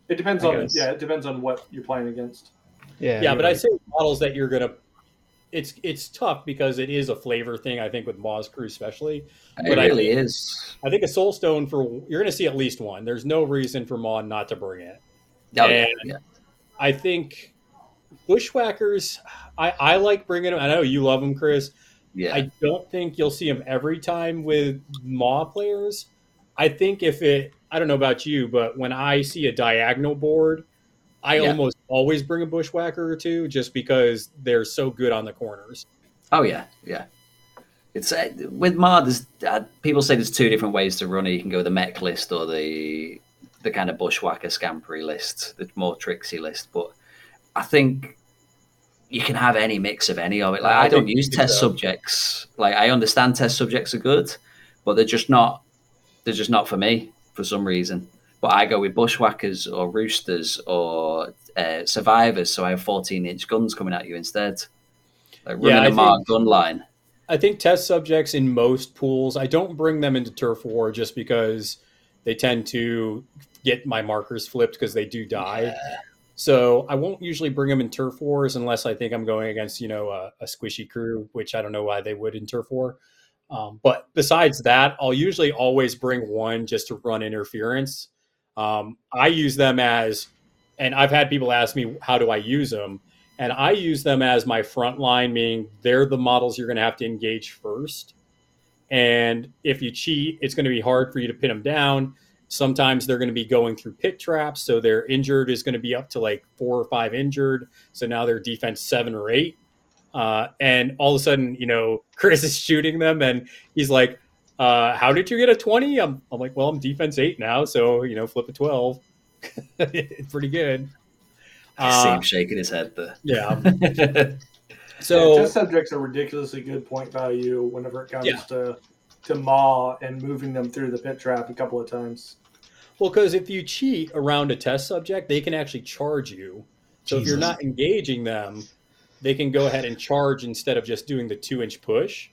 It depends I on guess. yeah, it depends on what you're playing against. Yeah, Yeah, you're but I say models that you're going to. It's it's tough because it is a flavor thing. I think with Maw's crew especially. It But I really think- is. I think a Soulstone for you're going to see at least one. There's no reason for Maw not to bring it. Oh, yeah, And- yeah. I think Bushwhackers. I, I like bringing them. I know you love them, Chris. yeah. I don't think you'll see them every time with Maw players. I think if it, I don't know about you, but when I see a diagonal board, I Yeah. almost always bring a Bushwhacker or two just because they're so good on the corners. Oh yeah, yeah. It's uh, with Maw. There's uh, people say there's two different ways to run it. You can go the mech list or the the kind of bushwhacker scampery list, the more tricksy list. But I think you can have any mix of any of it. Like I I, don't use test though. subjects. Like I understand test subjects are good, but they're just not. They're just not for me for some reason. But I go with bushwhackers or roosters or uh, survivors, so I have 14 inch guns coming at you instead. Like running Yeah, I a Mark think- gun line. I think test subjects in most pools, I don't bring them into turf war just because they tend to get my markers flipped because they do die. So I won't usually bring them in turf wars unless I think I'm going against, you know, a, a squishy crew, which I don't know why they would in turf war. Um, but besides that, I'll usually always bring one just to run interference. Um, I use them as, and I've had people ask me, how do I use them? And I use them as my front line, meaning they're the models you're going to have to engage first. And if you cheat, it's going to be hard for you to pin them down. Sometimes they're going to be going through pit traps. So their injured is going to be up to like four or five injured. So now they're defense seven or eight. Uh, and all of a sudden, you know, Chris is shooting them and he's like, uh, How did you get a 20? I'm, I'm like, Well, I'm defense eight now. So, you know, flip a 12. it's pretty good. I see Uh, him shaking his head there. yeah. Yeah, So, test subjects are ridiculously good point value whenever it comes Yeah. to to maw and moving them through the pit trap a couple of times. Well, because if you cheat around a test subject, they can actually charge you. So if you're not engaging them, they can go ahead and charge instead of just doing the two inch push.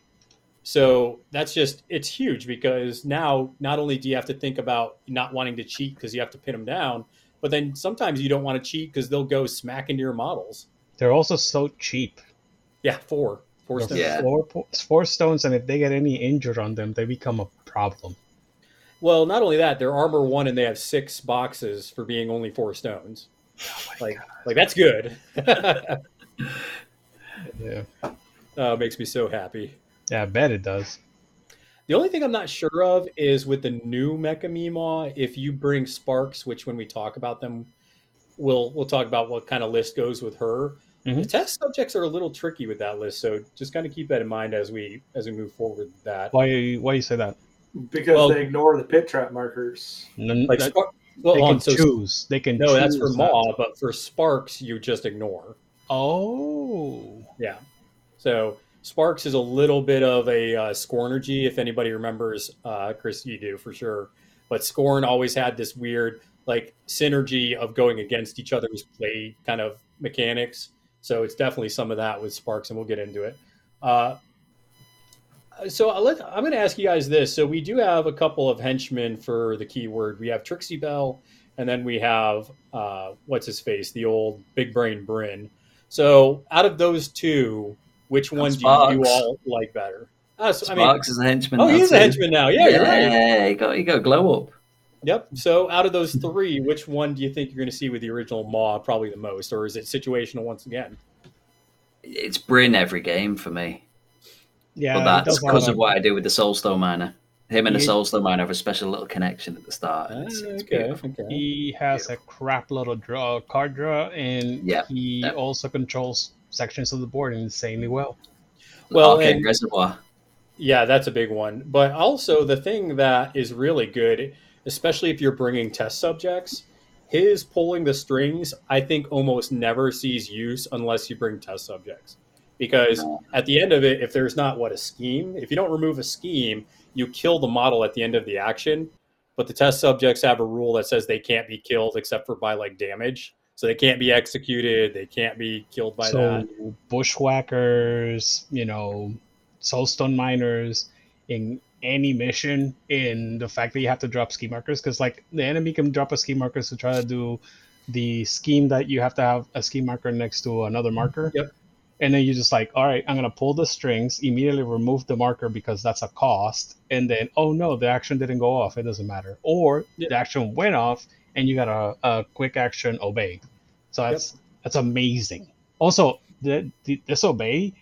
So that's just, it's huge because now not only do you have to think about not wanting to cheat because you have to pin them down, but then sometimes you don't want to cheat because they'll go smack into your models. They're also so cheap. Yeah, four. Four stones. Yeah. Four, four stones, and if they get any injured on them, they become a problem. Well, not only that, they're armor one and they have six boxes for being only four stones. Oh like, like that's good. Yeah, uh, makes me so happy. yeah, I bet it does. The only thing I'm not sure of is with the new Mecha Meemaw, if you bring Sparks, which when we talk about them, we'll we'll talk about what kind of list goes with her. The Mhm. test subjects are a little tricky with that list, so just kind of keep that in mind as we as we move forward with that. Why? Why you say that? Because Well- they ignore the pit trap markers. N- Like that- Spark, well, they can so choose. They can. no, that's for choose Maw, but for Sparks, you just ignore. Oh, Yeah. So Sparks is a little bit of a uh, Scornergy, if anybody remembers. Uh, Chris, you do for sure. But Scorn always had this weird like synergy of going against each other's play kind of mechanics. So it's definitely some of that with Sparks, and we'll get into it. Uh, so I'll let, I'm going to ask you guys this. So we do have a couple of henchmen for the keyword. We have Trixie Bell, and then we have uh, what's his face, the old big brain Bryn. So out of those two, which one do you Sparks. all like better? Uh, so- I mean, Sparks is a henchman. oh, now, he's a henchman now. Yeah, you're right. Yeah, you got you got glow up. Yep. So out of those three, which one do you think you're going to see with the original Maw probably the most, or is it situational once again? It's Bryn every game for me. yeah. but that's does a lot because of of- what I do with the Soulstone Miner. Him and the He- Soulstone Miner have a special little connection at the start. it's- it's ah, okay. beautiful. Okay. He has a crap load of draw, card draw, and Yeah, he yeah. also controls sections of the board insanely well. Well, Arcane and- Reservoir. Yeah, that's a big one. But also, the thing that is really good, especially if you're bringing test subjects, his pulling the strings, I think, almost never sees use unless you bring test subjects. Because at the end of it, if there's not what a scheme, if you don't remove a scheme, you kill the model at the end of the action. But the test subjects have a rule that says they can't be killed except for by like damage. So they can't be executed, they can't be killed by so that. bushwhackers, you know, soulstone miners in any mission in the fact that you have to drop ski markers because like the enemy can drop a ski marker to try to do the scheme that you have to have a ski marker next to another marker. Yep. And then you just like, all right, I'm gonna pull the strings, immediately remove the marker because that's a cost, and then oh no, the action didn't go off. It doesn't matter. Or the action went off, and you got a, a quick action obey. So that's that's amazing. Also, the, the disobey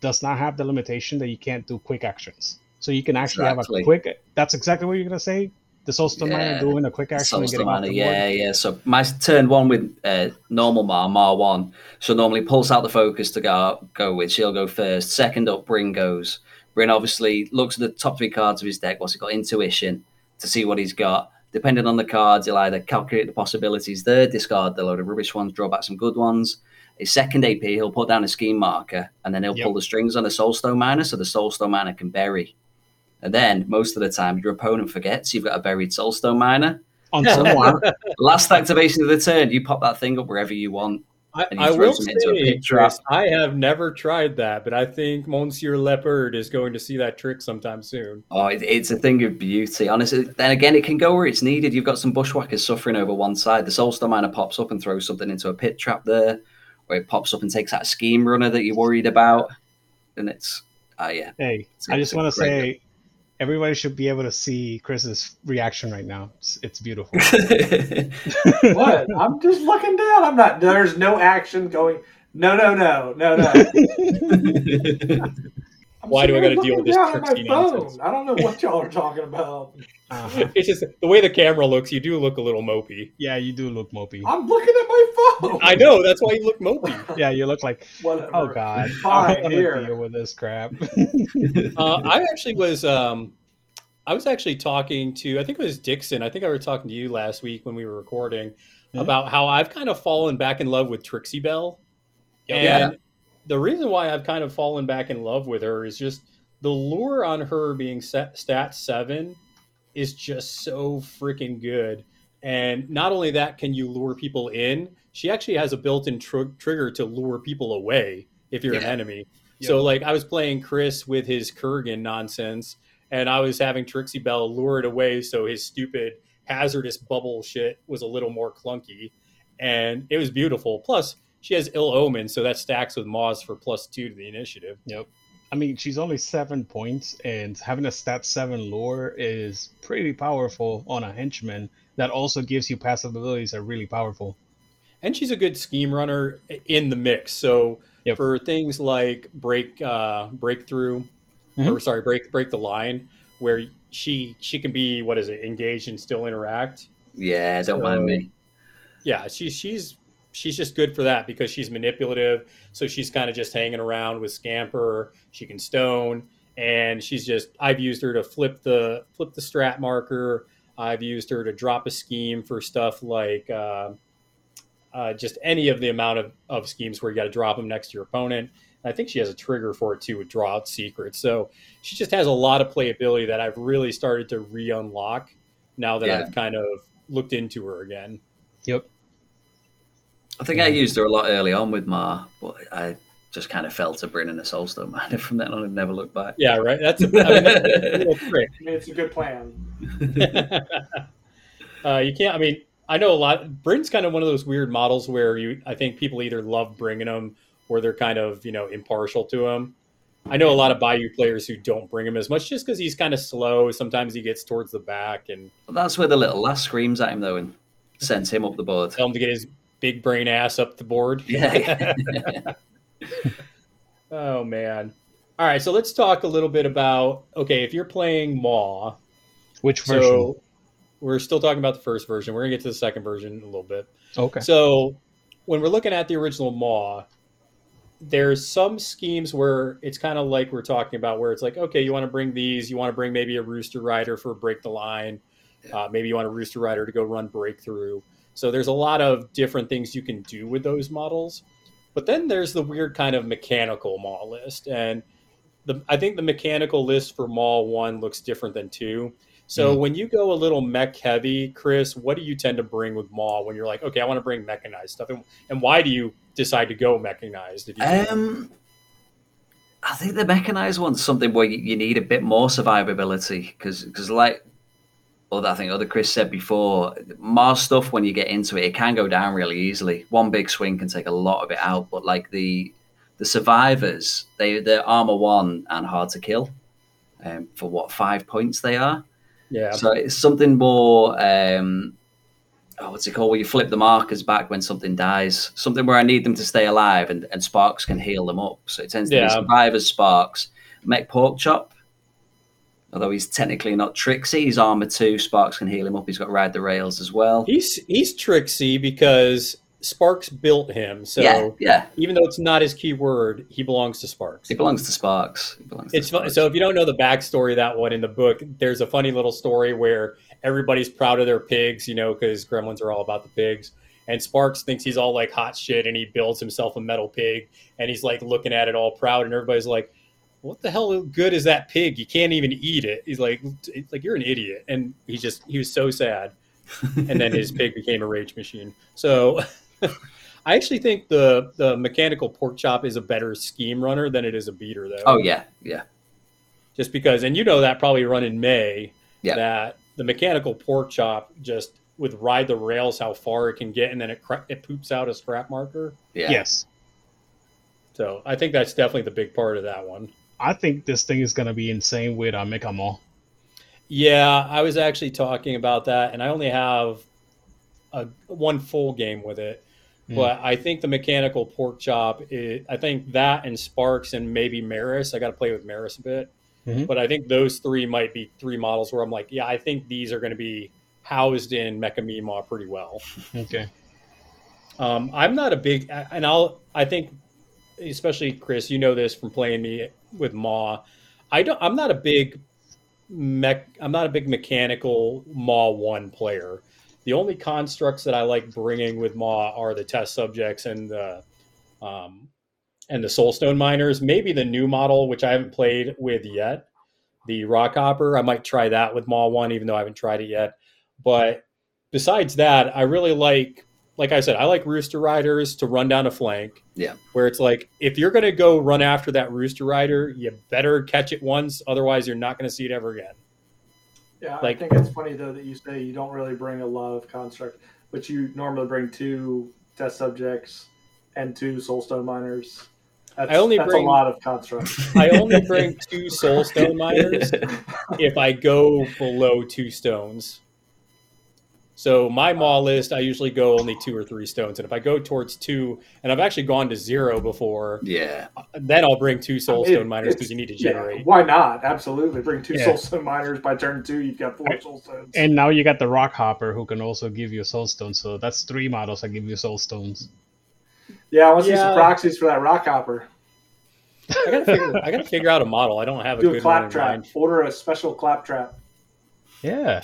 does not have the limitation that you can't do quick actions. So you can actually Exactly. have a quick. That's exactly what you're gonna say. The Soulstone Miner Yeah. doing a quick action and Soulstone getting Miner, the board. yeah, yeah. So my turn one with uh, normal Maw, Maw one. So normally pulls out the focus to go go with. She'll go first. Second up, Bryn goes. Bryn obviously looks at the top three cards of his deck. What's he got? Intuition to see what he's got. Depending on the cards, he'll either calculate the possibilities there, discard the load of rubbish ones, draw back some good ones. His second AP, he'll put down a scheme marker, and then he'll Yep. pull the strings on a Soulstone Miner, so the Soulstone Miner can bury. And then most of the time, your opponent forgets you've got a buried Soulstone Miner. On So turn one, last activation of the turn, you pop that thing up wherever you want. I, I will some into a say. Chris, I have never tried that, but I think Monsieur Leopard is going to see that trick sometime soon. Oh, it, it's a thing of beauty. Honestly, then again, it can go where it's needed. You've got some bushwhackers suffering over one side. The Soulstone Miner pops up and throws something into a pit trap there, or it pops up and takes that scheme runner that you're worried about. And it's, oh yeah. hey, It's- I just want to say, everybody should be able to see Chris's reaction right now. It's, it's beautiful. What? I'm just looking down. I'm not. There's no action going. No, no, no, no, no. I'm Why do I sitting gotta deal with this down tricksy nonsense? I don't know what y'all are talking about. Uh-huh. It's just the way the camera looks, you do look a little mopey. Yeah, you do look mopey. I'm looking at my phone. I know, that's why you look mopey. Yeah, you look like, Whatever. oh god, Fine, I'm gonna here. deal with this crap. Uh, I actually was um, I was actually talking to I think it was Dixon. I think I was talking to you last week when we were recording Yeah. about how I've kind of fallen back in love with Trixie Bell. And Yeah. The reason why I've kind of fallen back in love with her is just the lure on her being set, stat seven is just so freaking good. And not only that, can you lure people in? She actually has a built-in tr- trigger to lure people away if you're an Yeah. enemy. So like I was playing Chris with his Kurgan nonsense, and I was having Trixie Bell lured away so his stupid hazardous bubble shit was a little more clunky, and it was beautiful. Plus, she has ill omen, so that stacks with Maw's for plus two to the initiative. Yep. I mean, she's only seven points, and having a stat seven lore is pretty powerful on a henchman. That also gives you passive abilities that are really powerful. and she's a good scheme runner in the mix. So Yep. for things like break uh, breakthrough, Mhm. or sorry, break break the line, where she she can be what is it engaged and still interact. Yeah, don't So- mind me. Yeah, she's she's she's just good for that because she's manipulative. So she's kind of just hanging around with Scamper. She can stone, and she's just I've used her to flip the flip the strat marker. I've used her to drop a scheme for stuff like uh, uh, just any of the amount of, of schemes where you got to drop them next to your opponent. I think she has a trigger for it too with draw out secrets. So she just has a lot of playability that I've really started to re unlock now that Yeah. I've kind of looked into her again. Yep. I think I used her a lot early on with Maw, but I just kind of fell to Bryn and the Soulstone Miner from then on and never looked back. Yeah, right. That's a, I mean, that's a real trick. I mean, it's a good plan. uh, you can't. I mean, I know a lot. Bryn's kind of one of those weird models where you. I think people either love bringing them or they're kind of you know impartial to him. I know a lot of Bayou players who don't bring him as much just because he's kind of slow. Sometimes he gets towards the back and That's where the little lass screams at him though and sends him up the board. tell him to get his big brain ass up the board. Yeah. Oh man. All right, so let's talk a little bit about okay, if you're playing Maw, Which version? so we're still talking about the first version. We're gonna get to the second version in a little bit. okay. So when we're looking at the original Maw, there's some schemes where it's kind of like we're talking about, where it's like, okay, you want to bring these, you want to bring maybe a Rooster Rider for break the line, uh, maybe you want a Rooster Rider to go run breakthrough. So there's a lot of different things you can do with those models. But then there's the weird kind of mechanical Maw list, and the I think the mechanical list for Maw One looks different than two. So Mhm. when you go a little mech heavy, Chris, what do you tend to bring with Maw when you're like, okay, I want to bring mechanized stuff, and, and why do you decide to go mechanized? If you Um, I think the mechanized one's something where you, you need a bit more survivability because, like, other I think other Chris said before, Maw's stuff when you get into it, it can go down really easily. One big swing can take a lot of it out, but like the the survivors, they they're armor one and hard to kill. Um, for what five points they are. yeah, So it's something more. Um, oh, what's it called? Where you flip the markers back when something dies. Something where I need them to stay alive, and, and Sparks can heal them up. So it tends to Yeah. be survivors, Sparks, Mech Pork Chop. Although he's technically not Trixie, he's armor two. Sparks can heal him up. He's got ride the rails as well. he's he's tricksy because Sparks built him. So yeah, yeah. even though it's not his keyword, he belongs to Sparks. He belongs to Sparks. He belongs to It's fun. Sparks. So if you don't know the backstory of that one in the book, there's a funny little story where everybody's proud of their pigs, you know, because gremlins are all about the pigs. And Sparks thinks he's all like hot shit, and he builds himself a metal pig, and he's like looking at it all proud, and everybody's like, "What the hell good is that pig? You can't even eat it." He's like, "It's "Like you're an idiot," and he just he was so sad. and then his pig became a rage machine. So I actually think the the mechanical pork chop is a better scheme runner than it is a beater, though oh yeah, yeah. just because and you know that probably run in may Yeah. that the mechanical pork chop just with ride the rails how far it can get and then it cra- it poops out a scrap marker Yeah. Yes. so i think that's definitely the big part of that one I think this thing is gonna be insane with uh, Mecha Mall. yeah i was actually talking about that and i only have a one full game with it Hmm. but i think the mechanical pork chop is, i think that and sparks and maybe Merris i got to play with Merris a bit Mhm. but i think those three might be three models where i'm like yeah i think these are going to be housed in mecha Meemaw pretty well Okay. Um, I'm not a big, and I'll, I think, especially Chris, you know this from playing me with Maw. I don't, I'm not a big mech, I'm not a big mechanical Maw one player. The only constructs that I like bringing with Maw are the test subjects and the, um, and the Soulstone miners. Maybe the new model, which I haven't played with yet, the Rockhopper. I might try that with Maw one, even though I haven't tried it yet. But besides that, I really like, like I said, I like Rooster Riders to run down a flank. Yeah. Where it's like, if you're going to go run after that Rooster Rider, you better catch it once. Otherwise, you're not going to see it ever again. Yeah, Like- I think it's funny though that you say you don't really bring a lot of construct, but you normally bring two test subjects and two soulstone miners. That's, I only that's bring- a lot of construct. I only bring two Soulstone miners if I go below two stones. So my maw list, I usually go only two or three stones, and if I go towards two, and I've actually gone to zero before, Yeah. then I'll bring two soulstone It- miners because you need to yeah, generate. why not? Absolutely, bring two Yeah. soulstone miners by turn two. You've got four Right. soulstones. And now you got the Rock Hopper who can also give you soul stones. So that's three models that give you soul stones. yeah, I want to see some proxies for that rock hopper. I gotta figure. I gotta figure out a model. I don't have a Do a good one in claptrap. mind. Order a special claptrap. Yeah.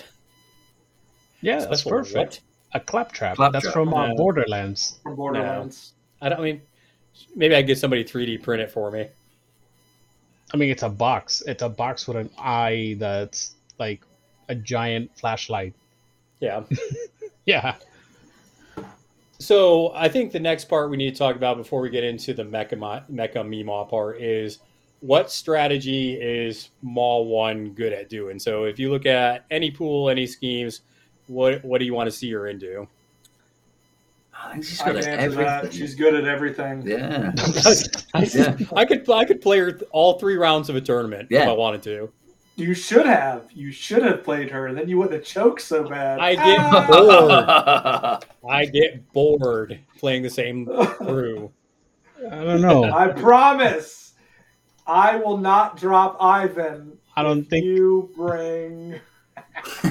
Yeah, that's Special perfect. what? A claptrap. Claptrap. That's from uh, Borderlands. from Borderlands. I don't I mean. Maybe I get somebody 3D print it for me. I mean, it's a box. It's a box with an eye that's like a giant flashlight. Yeah. Yeah. So I think the next part we need to talk about before we get into the mecha Mo- mecha Meemaw part is what strategy is Maw One good at doing. So if you look at any pool, any schemes, what what do you want to see her into? I think she's good at answer that. everything. She's good at everything. Yeah. I, Yeah. I could I could play her all three rounds of a tournament if I wanted to. You should have. You should have played her, and then you wouldn't have choked so bad. I get Ah! bored. I get bored playing the same crew. I don't know. I promise. I will not drop Ivan. I don't if think- you bring.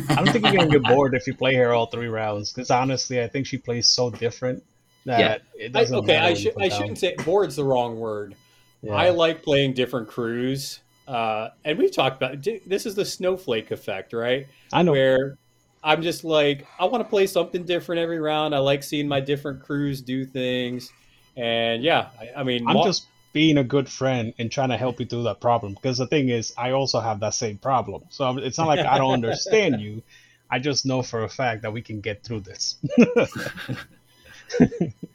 I don't think you're gonna get bored if you play her all three rounds. Because honestly, I think she plays so different that Yeah. it doesn't okay, matter I, should I down. shouldn't say bored's the wrong word. Yeah. I like playing different crews. Uh, and we've talked about this is the snowflake effect, right? I know. Where I'm just like, I want to play something different every round. I like seeing my different crews do things. And yeah, I, I mean, I'm Mo- just being a good friend and trying to help you through that problem. Because the thing is, I also have that same problem. So it's not like I don't understand you. I just know for a fact that we can get through this.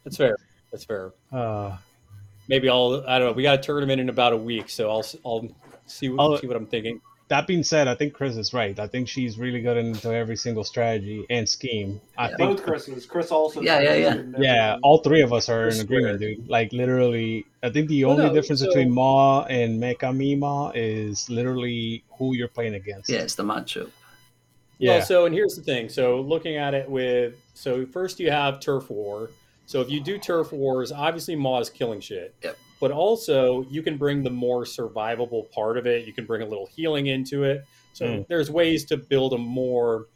that's fair. That's fair. uh, Maybe I'll, I don't know. We got a tournament in about a week, so I'll, I'll see, Oh. see what I'm thinking. That being said, I think Chris is right. I think she's really good into every single strategy and scheme. I Yeah. think Both Chris's. Chris also. Yeah, yeah, yeah. Yeah, all three of us are in agreement, dude. Like literally, I think the Well, only no, difference so- between Maw and Mecha Meemaw is literally who you're playing against. Yeah, it's the matchup. Yeah. Well, so and here's the thing. So looking at it with so first you have turf war. So if you do turf wars, obviously Maw is killing shit. Yep. But also you can bring the more survivable part of it. You can bring a little healing into it. So Mm. there's ways to build a more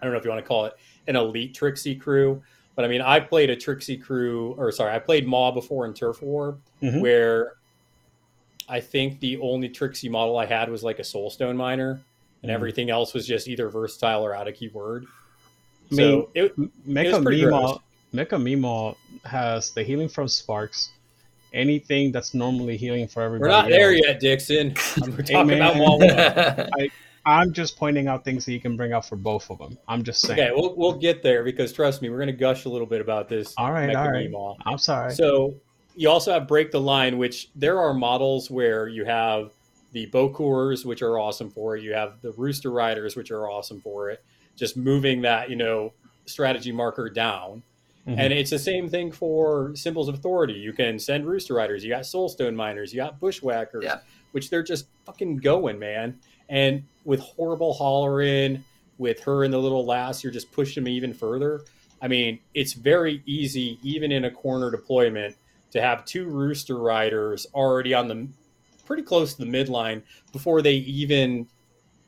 I don't know if you want to call it an elite Trixie crew. But I mean I played a Trixie crew or sorry, I played Maw before in Turf War Mhm. where I think the only Trixie model I had was like a Soulstone miner, and Mhm. everything else was just either versatile or out of keyword. I mean, so it, M- It Mecha Mecha Meemaw has the healing from sparks. Anything that's normally healing for everybody. we're everybody. not there yet, Dixon. We're talking about Maw One. I'm just pointing out things that you can bring up for both of them. I'm just saying. Okay, we'll we'll get there because trust me, we're going to gush a little bit about this. All right, all right. Meemaw. I'm sorry. So you also have break the line, which there are models where you have the Bokors, which are awesome for it. You have the Rooster Riders, which are awesome for it. Just moving that, you know, strategy marker down. Mhm. And it's the same thing for symbols of authority. You can send Rooster Riders. You got Soulstone Miners. You got Bushwhackers, Yeah. which they're just fucking going, man. And with horrible hollering, with her and the little lass, you're just pushing them even further. I mean, it's very easy, even in a corner deployment, to have two Rooster Riders already on the pretty close to the midline before they even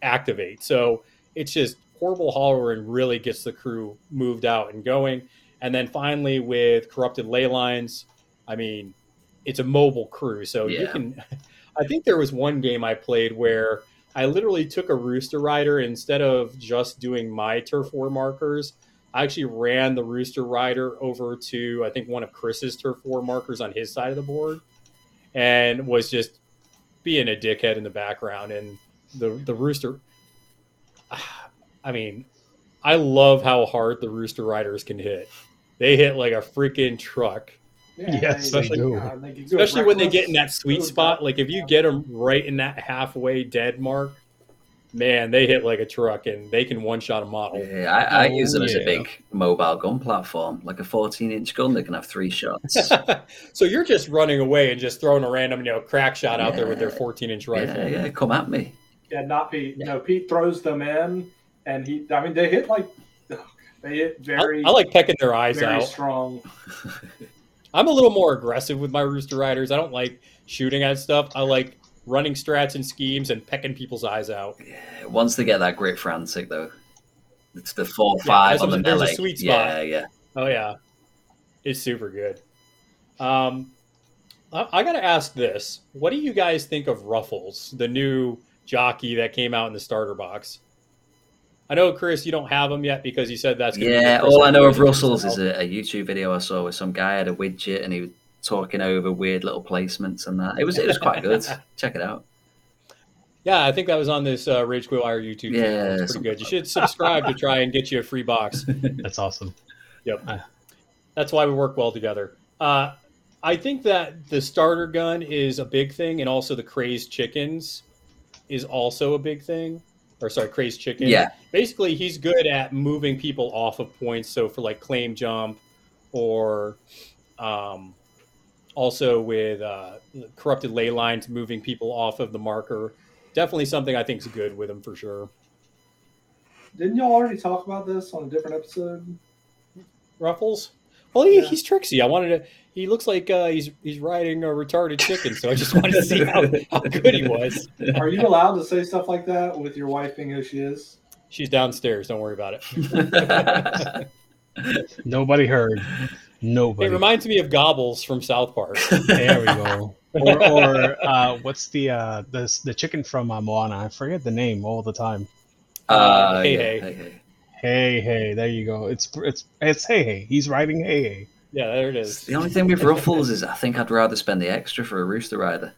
activate. So it's just horrible hollering really gets the crew moved out and going. And then finally with corrupted ley lines, I mean, it's a mobile crew, so you can. I think there was one game I played where I literally took a rooster rider instead of just doing my turf war markers. I actually ran the rooster rider over to I think one of Chris's turf war markers on his side of the board, and was just being a dickhead in the background. And the the rooster, I mean, I love how hard the rooster riders can hit. They hit like a freaking truck. Yeah, Yes, they, they do. God, they especially when they get in that sweet spot. Like if you get them right in that halfway dead mark, man, they hit like a truck and they can one shot a model. Yeah, I, I Oh, use them as a big mobile gun platform, like a 14 inch gun that can have three shots. so you're just running away and just throwing a random, you know, crack shot out there with their 14 inch rifle. yeah, yeah, come at me. Yeah, not Pete. You know, Pete throws them in, and he. I mean, they hit like they hit I, I like pecking their eyes very out. strong. I'm a little more aggressive with my rooster riders. I don't like shooting at stuff. I like running strats and schemes and pecking people's eyes out. Once they get that great frantic, though, it's the four Yeah, five on the I'm a melee. sweet Yeah, yeah. Oh yeah, it's super good. Um, I, I got to ask this: What do you guys think of Ruffles, the new jockey that came out in the starter box? I know, Chris, you don't have them yet because you said that's gonna be Yeah, all I know of Russell's is a, a YouTube video I saw where some guy had a widget and he was talking over weird little placements and that. It was it was quite good. Check it out. Yeah, I think that was on this uh, Rage Quit Wire YouTube channel. Yeah, It's pretty good. You should subscribe to try and get you a free box. That's awesome. Yep. That's why we work well together. Uh, I think that the starter gun is a big thing, and also the crazed chickens is also a big thing. Or sorry, crazed chicken. Yeah. Basically, he's good at moving people off of points. So for like claim jump, or um, also with uh, corrupted ley lines, moving people off of the marker. Definitely something I think is good with him for sure. Didn't y'all already talk about this on a different episode? Ruffles. Well, he, Yeah. he's tricksy. I wanted to. He looks like uh, he's he's riding a retarded chicken, so I just wanted to see how, how good he was. Are you allowed to say stuff like that with your wife being who she is? She's downstairs. Don't worry about it. Nobody heard. Nobody. It reminds me of Gobbles from South Park. there we go. Or, or uh, what's the uh, the the chicken from uh, Moana? I forget the name all the time. Uh, hey, yeah, hey. hey, hey. Hey, hey, there you go. It's it's it's hey, hey. He's riding hey, hey. Yeah, there it is. The only thing with Ruffles is I think I'd rather spend the extra for a Rooster Rider.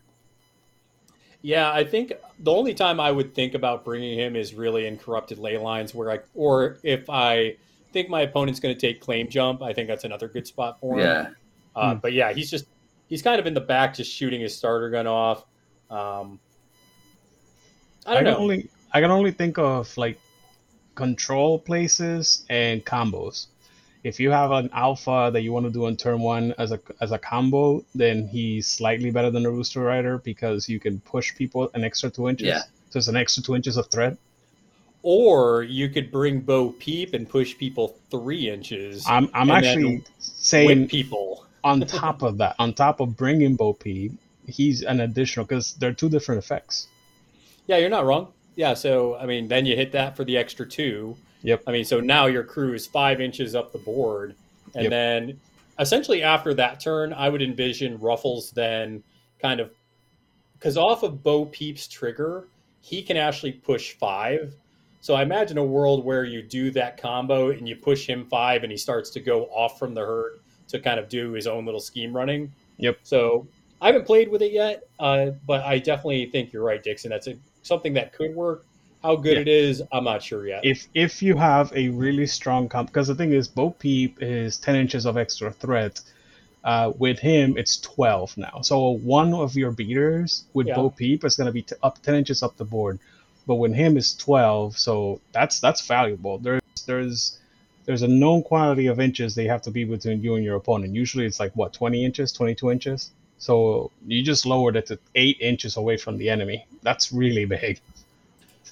Yeah, I think the only time I would think about bringing him is really in corrupted ley lines, where I or if I think my opponent's going to take claim jump, I think that's another good spot for him. Yeah. Uh, Hmm. But yeah, he's just he's kind of in the back, just shooting his starter gun off. Um, I don't can know. only I can only think of like control places and combos. If you have an alpha that you want to do on turn one as a as a combo, then he's slightly better than a Rooster Rider because you can push people an extra two inches. Yeah. So it's an extra two inches of threat. Or you could bring Bo Peep and push people three inches. I'm I'm actually saying people. on top of that, on top of bringing Bo Peep, he's an additional because they're two different effects. Yeah, you're not wrong. Yeah, so I mean, then you hit that for the extra two. Yep. I mean, so now your crew is five inches up the board, and Yep. then essentially after that turn, I would envision Ruffles then kind of because off of Bo Peep's trigger, he can actually push five. So I imagine a world where you do that combo and you push him five, and he starts to go off from the herd to kind of do his own little scheme running. Yep. So I haven't played with it yet, uh, but I definitely think you're right, Dixon. That's a, something that could work. How good Yeah. it is, I'm not sure yet. if if you have a really strong comp because the thing is bo peep is 10 inches of extra threat uh, with him it's 12 now. So one of your beaters with Yeah. bo peep is going to be t- up 10 inches up the board. But when him is 12 so that's that's valuable. There's there's there's a known quantity of inches they have to be between you and your opponent. Usually it's like what 20 inches 22 inches? So you just lowered it to 8 inches away from the enemy. That's really big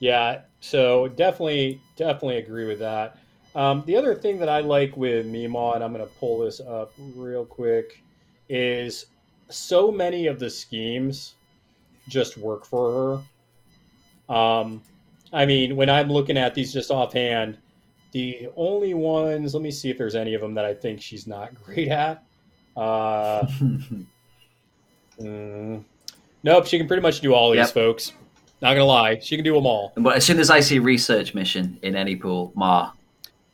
Yeah, so definitely, definitely agree with that. Um, the other thing that I like with Meemaw, and I'm going to pull this up real quick, is so many of the schemes just work for her. Um, I mean, when I'm looking at these just offhand, the only ones, let me see if there's any of them that I think she's not great at. Uh, mm, nope, she can pretty much do all these, folks. Not gonna lie, she can do them all. but as soon as I see research mission in any pool, Maw,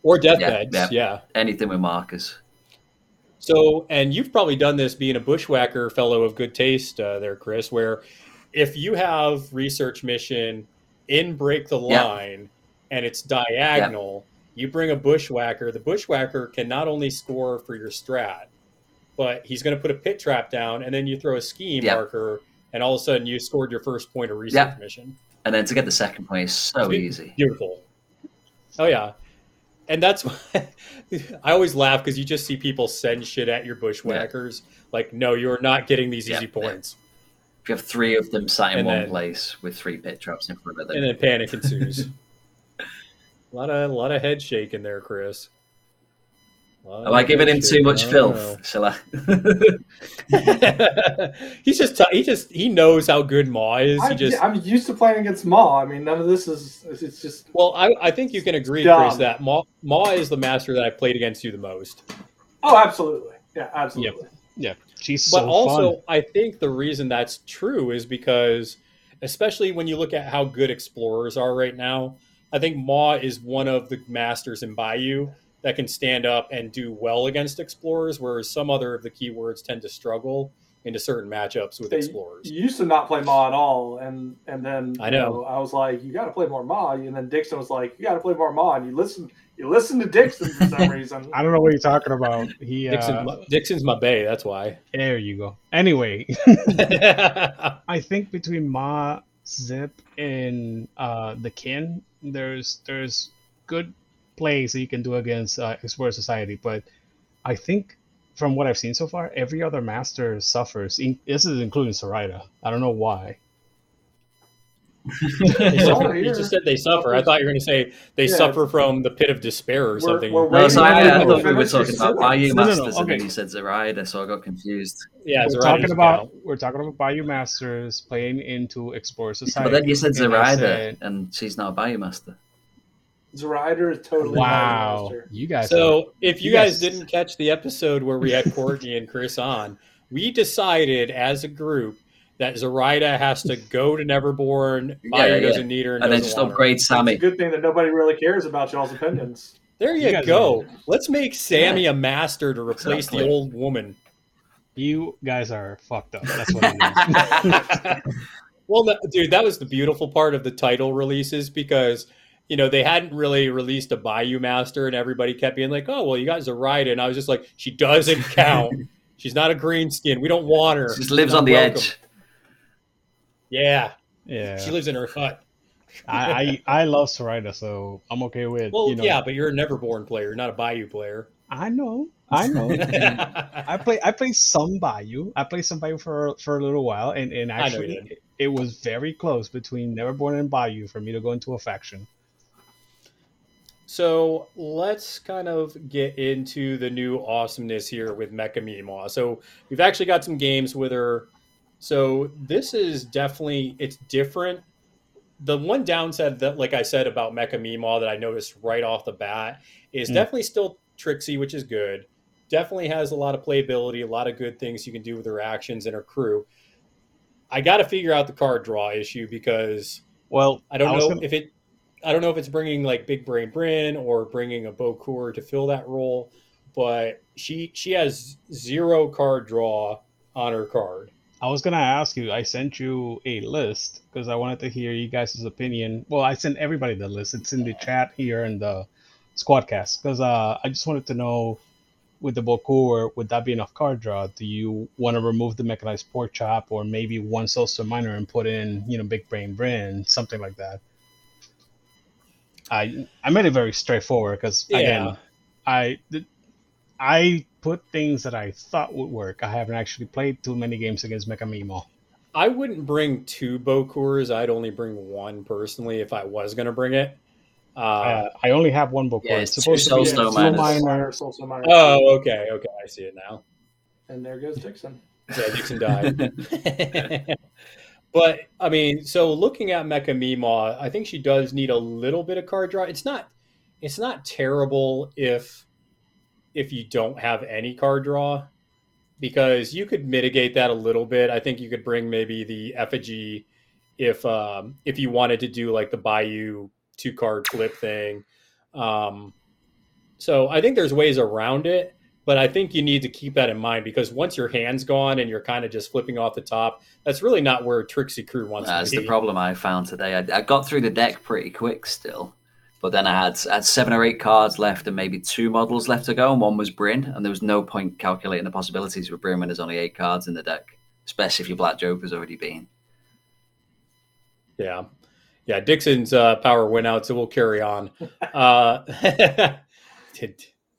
Or Yeah, deathbeds, yeah. yeah. anything with markers. So, and you've probably done this being a bushwhacker fellow of good taste uh, there, Chris, where if you have research mission in break the Yeah. line and it's diagonal, you bring a bushwhacker. The bushwhacker can not only score for your strat, but he's going to put a pit trap down, and then you throw a scheme Yeah. marker, and all of a sudden you scored your first point of research Yeah. mission. And then to get the second point is so easy. Beautiful. Oh yeah, and that's why I always laugh because you just see people send shit at your bushwhackers. Like, no, you're not getting these Yeah, easy yeah. points, If you have three of them sat in And one then- place with three pit traps in front of them. and then panic ensues. a lot of a lot of head shaking there, Chris. Lot Am I giving him too much I don't filth? Shall I? He's just t- he just he knows how good Maw is. He I'm, just I'm used to playing against Maw. I mean, none of this is. It's just. well, I, I think you can agree, Dumb. Chris, that Maw, Maw is the master that I played against you the most. Oh, absolutely. Yeah, absolutely. yeah she's but so also fun. i think the reason that's true is because especially when you look at how good explorers are right now i think maw is one of the masters in bayou that can stand up and do well against explorers whereas some other of the keywords tend to struggle into certain matchups with They- explorers You used to not play Maw at all, and and then I you know. I was like, you got to play more Maw, and then Dixon was like, you got to play more Maw, and you listen, you listen to Dixon for some reason. I don't know what you're talking about. He Dixon, uh, dixon's my bay that's why there you go. Anyway, I think between Maw, Zip, and uh, the Kin, there's there's good plays that you can do against uh, Explorer Society, but I think from what I've seen so far, every other master suffers. In, this is including Zoraida. I don't know why. They suffer- Well, you just said they suffer i thought you were going to say they Yeah. suffer from the pit of despair or We're- something we're No, waiting so I, I thought we were talking about sentence. Bayou No, no, no, Masters, and then you said Zoraida, so I got confused. yeah we're Zoraida talking about count. we're talking about Bayou Masters playing into Explorer Society. But then you said and Zoraida, said- and she's not a Bayou Master. Zoraida is totally Wow, you guys. are- So, if you, you guys, guys- didn't catch the episode where we had Courtney and Chris on, we decided as a group that Zoraida has to go to Neverborn. Yeah, Bayou yeah. doesn't need her, and, And then just want her. upgrade It's Sammy. a good thing that nobody really cares about y'all's opinions. There you, You guys go. Let's make Sammy a master to replace Exactly. the old woman. you guys are fucked up. That's what it is. Well, no, dude, that was the beautiful part of the title releases because you know they hadn't really released a Bayou Master, and everybody kept being like, "Oh, well, you got Zoraida," and I was just like, "She doesn't count. She's not a green skin. We don't want her. She just lives on the welcome." edge. Yeah, yeah, she lives in her hut. I, I I love Zoraida, so I'm okay with. Well, you know, yeah, but you're a Neverborn player, not a Bayou player. I know, I know. I play I play some Bayou. I played some Bayou for for a little while, and and I know you actually it, it was very close between Neverborn and Bayou for me to go into a faction. So let's kind of get into the new awesomeness here with Mecha Meemaw. So we've actually got some games with her. So this is definitely it's different. The one downside that, like I said about Mecha Meemaw that I noticed right off the bat is Hmm. definitely still tricksy, which is good. Definitely has a lot of playability, a lot of good things you can do with her actions and her crew. I got to figure out the card draw issue because Well, I don't know gonna- if it. I don't know if it's bringing like Big Brain Bryn or bringing a Bokor to fill that role, but she she has zero card draw on her card. I was gonna ask you. I sent you a list because I wanted to hear you guys' opinion. Well, I sent everybody the list. It's in the chat here in the squadcast because uh, I just wanted to know with the Bokor, would that be enough card draw? Do you want to remove the mechanized pork chop or maybe one Sosa Miner and put in, you know, Big Brain Brin, something like that? I I made it very straightforward because again, I I put things that I thought would work. I haven't actually played too many games against Mecha Meemaw. I wouldn't bring two Bokors. I'd only bring one personally if I was going to bring it. Uh, Uh, I only have one Bokor. Yeah, it's it's two supposed to be Soulstone a minors. minor. Minor, Soul Minor. oh, okay, okay, I see it now. And there goes Dixon. Yeah, Dixon died. but I mean, so looking at Mecha Meemaw, I think she does need a little bit of card draw. It's not it's not terrible if if you don't have any card draw because you could mitigate that a little bit. I think you could bring maybe the effigy if um if you wanted to do like the Bayou two card flip thing. Um so I think there's ways around it but I think you need to keep that in mind because once your hand's gone and you're kind of just flipping off the top, that's really not where Trixie Crew wants That's to be. That's the problem I found today. I, I got through the deck pretty quick still, but then I had, I had seven or eight cards left and maybe two models left to go, and one was Bryn, and there was no point calculating the possibilities with Bryn when there's only eight cards in the deck, especially if your Black Joker's already been. Yeah, yeah. Dixon's uh, power went out, so we'll carry on. Uh,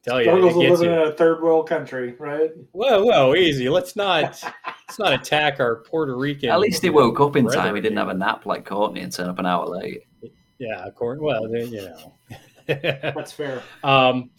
tell you, Struggles it of living you. in a third world country, right? Whoa, whoa, easy. Let's not let's not attack our Puerto Rican. At least he woke up in time. brethren He didn't have a nap like Courtney and turn up an hour late. Yeah, Courtney. Well, then, you know. That's fair. Um,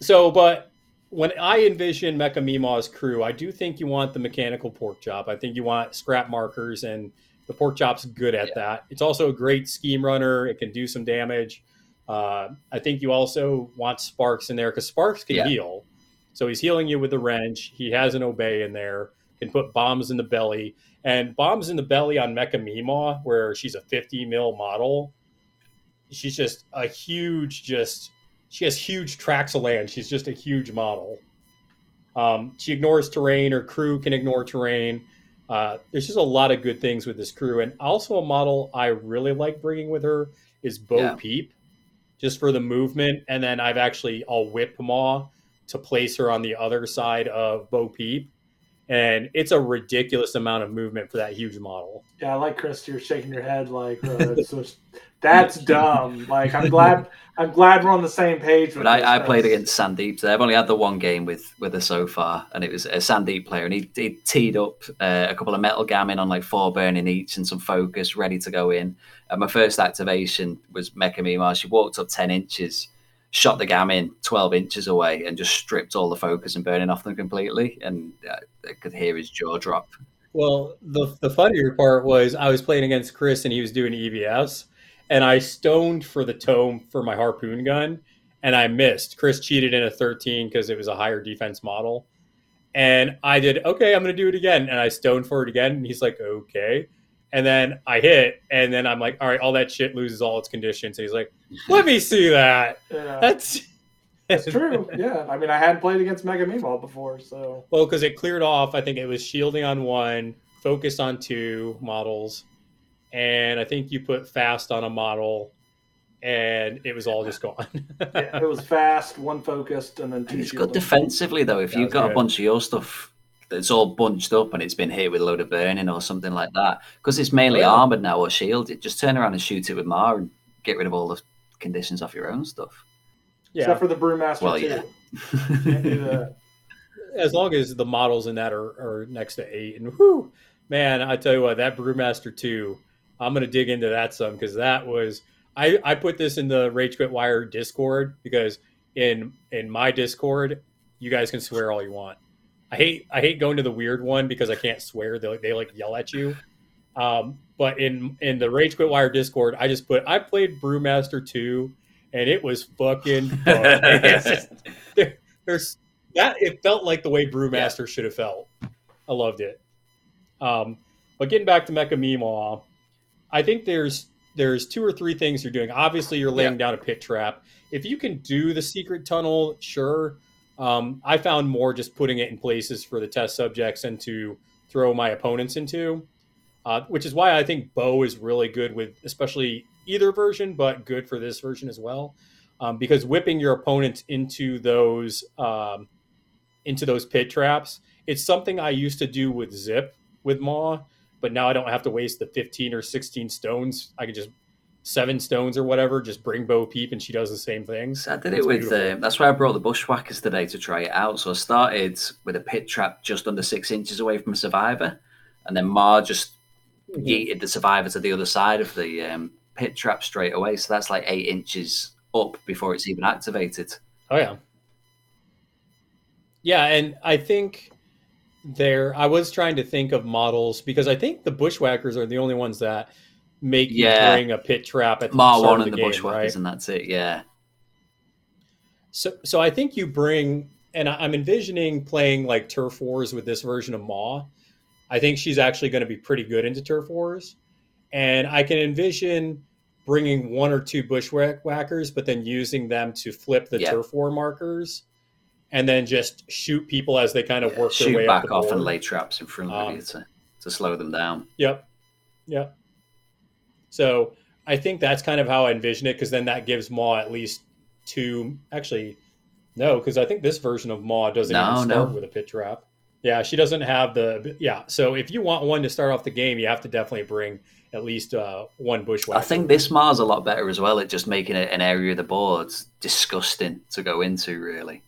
so, but when I envision Mecha Meemaw's crew, I do think you want the mechanical pork chop. I think you want scrap markers, and the pork chop's good at Yeah. that. It's also a great scheme runner. It can do some damage. Uh, I think you also want Sparks in there because Sparks can Yeah. heal. So he's healing you with the wrench. He has an obey in there. Can put bombs in the belly and bombs in the belly on Mecha Meemaw, where she's a 50 mil model. She's just a huge, just she has huge tracts of land. She's just a huge model. Um, she ignores terrain. Her crew can ignore terrain. Uh, there's just a lot of good things with this crew, and also a model I really like bringing with her is Bo Yeah. Peep, just for the movement. And then I've actually I'll whip Maw to place her on the other side of Bo Peep, and it's a ridiculous amount of movement for that huge model. Yeah, I like Chris. You're shaking your head like uh, it's just- that's dumb. Like I'm glad I'm glad we're on the same page. With But this, I, I played against Sandeep. So I've only had the one game with with her so far, and it was a Sandeep player, and he, he teed up uh, a couple of metal Gamin on like four burning each and some focus ready to go in. And my first activation was Mecha Meemaw. She walked up ten inches, shot the Gamin twelve inches away, and just stripped all the focus and burning off them completely. And uh, I could hear his jaw drop. Well, the the funnier part was I was playing against Chris and he was doing EVS, and I stoned for the tome for my harpoon gun, and I missed. Chris cheated in a 13 because it was a higher defense model. And I did, okay, I'm going to do it again. And I stoned for it again. And he's like, okay. And then I hit, and then I'm like, all right, all that shit loses all its conditions. And he's like, let me see that. Yeah, That's that's true. Yeah, I mean, I hadn't played against Mega Meemaw before, so Well, because it cleared off. I think it was shielding on one, focused on two models, and I think you put fast on a model, and it was all just gone. yeah, it was fast, one focused, and then two. It's good defensively though. If That you've was got a bunch of your stuff that's all bunched up and it's been hit with a load of burning or something like that, because it's mainly yeah. armored now or shielded, just turn around and shoot it with Maw and get rid of all the conditions off your own stuff. yeah, Except for the Brewmaster Well, too. yeah. Can't do that. as long as the models in that are, are next to eight, and whoo, man, I tell you what, that Brewmaster two, I'm gonna dig into that some because that was I I put this in the Rage Quit Wire Discord because in in my Discord, you guys can swear all you want. I hate I hate going to the Wyrd one because I can't swear. They they like yell at you. Um, but in in the Rage Quit Wire Discord, I just put I played Brewmaster two, and it was fucking. Just- there- there's that it felt like the way Brewmaster should have felt. I loved it. Um, but getting back to Mecha Meemaw, I think there's there's two or three things you're doing. Obviously, you're laying down a pit trap. If you can do the secret tunnel, sure. Um, I found more just putting it in places for the test subjects and to throw my opponents into, uh, which is why I think Bow is really good with, especially either version, but good for this version as well, um, because whipping your opponents into those um, into those pit traps. It's something I used to do with Zip with Maw, but now I don't have to waste the 15 or 16 stones. I can just seven stones or whatever, just bring Bo Peep and she does the same things. So I did It's it with. Uh, that's why I brought the bushwhackers today to try it out. So I started with a pit trap just under six inches away from a survivor, and then Maw just Mm-hmm. yeeted the survivor to the other side of the um, pit trap straight away. So that's like eight inches up before it's even activated. Oh yeah. Yeah, and I think there I was trying to think of models because I think the bushwhackers are the only ones that make Yeah. you bring a pit trap at the Maw one of and the the game, bushwhackers, right? and that's it. Yeah. So, so I think you bring, and I'm envisioning playing like turf wars with this version of Maw. I think she's actually going to be pretty good into turf wars, and I can envision bringing one or two bushwhackers, but then using them to flip the Yeah. turf war markers, and then just shoot people as they kind of work their Shoot way back up the off board. and lay traps in front of Um, you to, to slow them down. Yep. Yep. So I think that's kind of how I envision it because then that gives Maw at least two. Actually, no, because I think this version of Maw doesn't No, even start no. with a pit trap. Yeah, she doesn't have the. Yeah, so if you want one to start off the game, you have to definitely bring at least uh, one bushwhacker. I think this Maw's a lot better as well at just making it an area of the board disgusting to go into, really.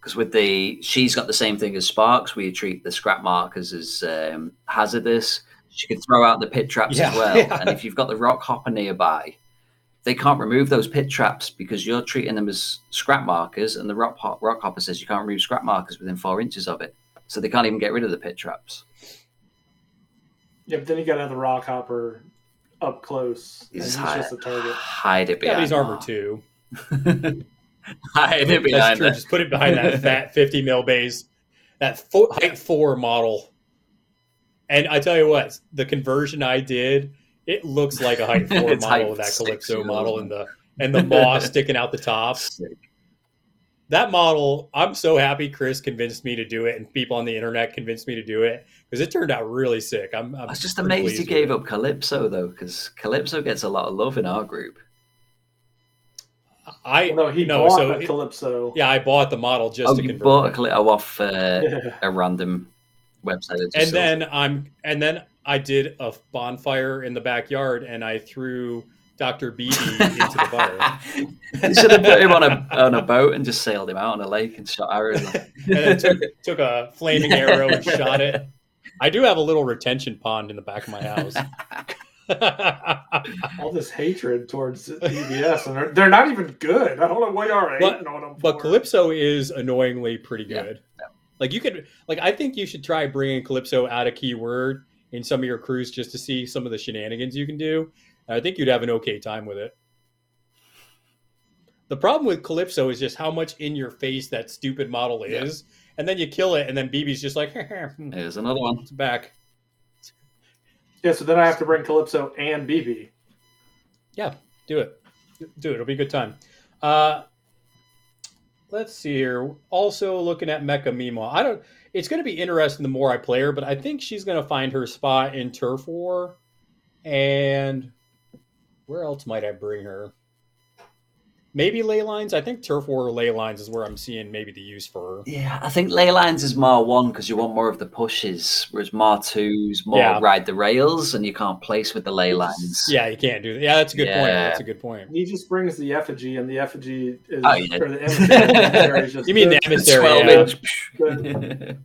Because with the, she's got the same thing as Sparks, where you treat the scrap markers as um, hazardous. She could throw out the pit traps Yeah, as well. yeah. And if you've got the rock hopper nearby, they can't remove those pit traps because you're treating them as scrap markers, and the rock, hop, rock hopper says you can't remove scrap markers within four inches of it. So they can't even get rid of the pit traps. Yeah, but then you got to have the rock hopper up close. You and just he's hide, just a target. hide it yeah, but behind. he's armor Maw. two. hide it That's behind true. it. Just put it behind that fat 50 mil base, that four, height four model. And I tell you what, the conversion I did, it looks like a height four model height with that Calypso years model and the and the moss sticking out the top. That model, I'm so happy Chris convinced me to do it, and people on the internet convinced me to do it because it turned out really sick. I'm, I'm I was just amazed pleased you gave it. up Calypso though, because Calypso gets a lot of love in our group. I No, he no, bought so a it- Calypso. yeah, I bought the model just oh, to you convert. bought a it. Calypso off uh, Yeah. a random website. and sells then it. I'm and then I did a bonfire in the backyard and I threw Dr. Beebe into the fire. you should have put him on a on a boat and just sailed him out on a lake and shot arrows. and then took, took a flaming arrow and shot it. I do have a little retention pond in the back of my house. All this hatred towards EBS, and they're, they're not even good. I don't know why y'all are But- hating on them. but for. Calypso is annoyingly pretty Yeah, good. Yeah. Like you could like I think you should try bringing Calypso out a keyword in some of your crews just to see some of the shenanigans you can do. I think you'd have an okay time with it. The problem with Calypso is just how much in your face that stupid model is, and then you kill it, and then BB's just like, Here's another one. it's back. Yeah, so then I have to bring Calypso and BB. Yeah, do it. Do it. It'll be a good time. Uh, let's see here. Also looking at Mecha Meemaw. I don't. It's going to be interesting the more I play her, but I think she's going to find her spot in Turf War. And where else might I bring her? Maybe ley lines. I think Turf War or ley lines is where I'm seeing maybe the use for her. Yeah, I think ley lines is Maw one because you want more of the pushes, whereas Maw two's more Yeah. ride the rails, and you can't place with the ley lines. Yeah, you can't do that. Yeah, that's a good point. That's a good point. He just brings the effigy, and the effigy is Oh, yeah. or the emissary is just You mean the emissary? Yeah. inch.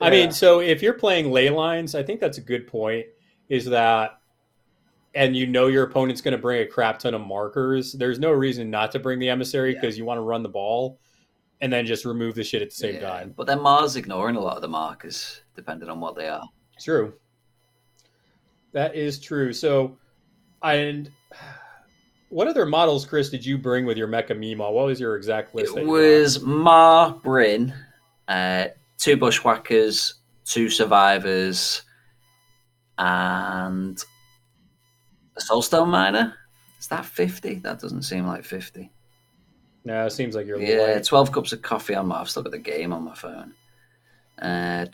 I mean, so if you're playing ley lines, I think that's a good point. Is that, and you know your opponent's going to bring a crap ton of markers. There's no reason not to bring the emissary because you want to run the ball, and then just remove the shit at the same Yeah, time. But then Maw's ignoring a lot of the markers, depending on what they are. True. That is true. So, and what other models, Chris, did you bring with your Mecha Meemaw? What was your exact list? It was Maw, Bryn, uh, two bushwhackers, two survivors, and a soulstone miner. Is that fifty? That doesn't seem like fifty. No, it seems like you're Yeah, light. twelve cups of coffee on my. I've still got the game on my phone. Uh.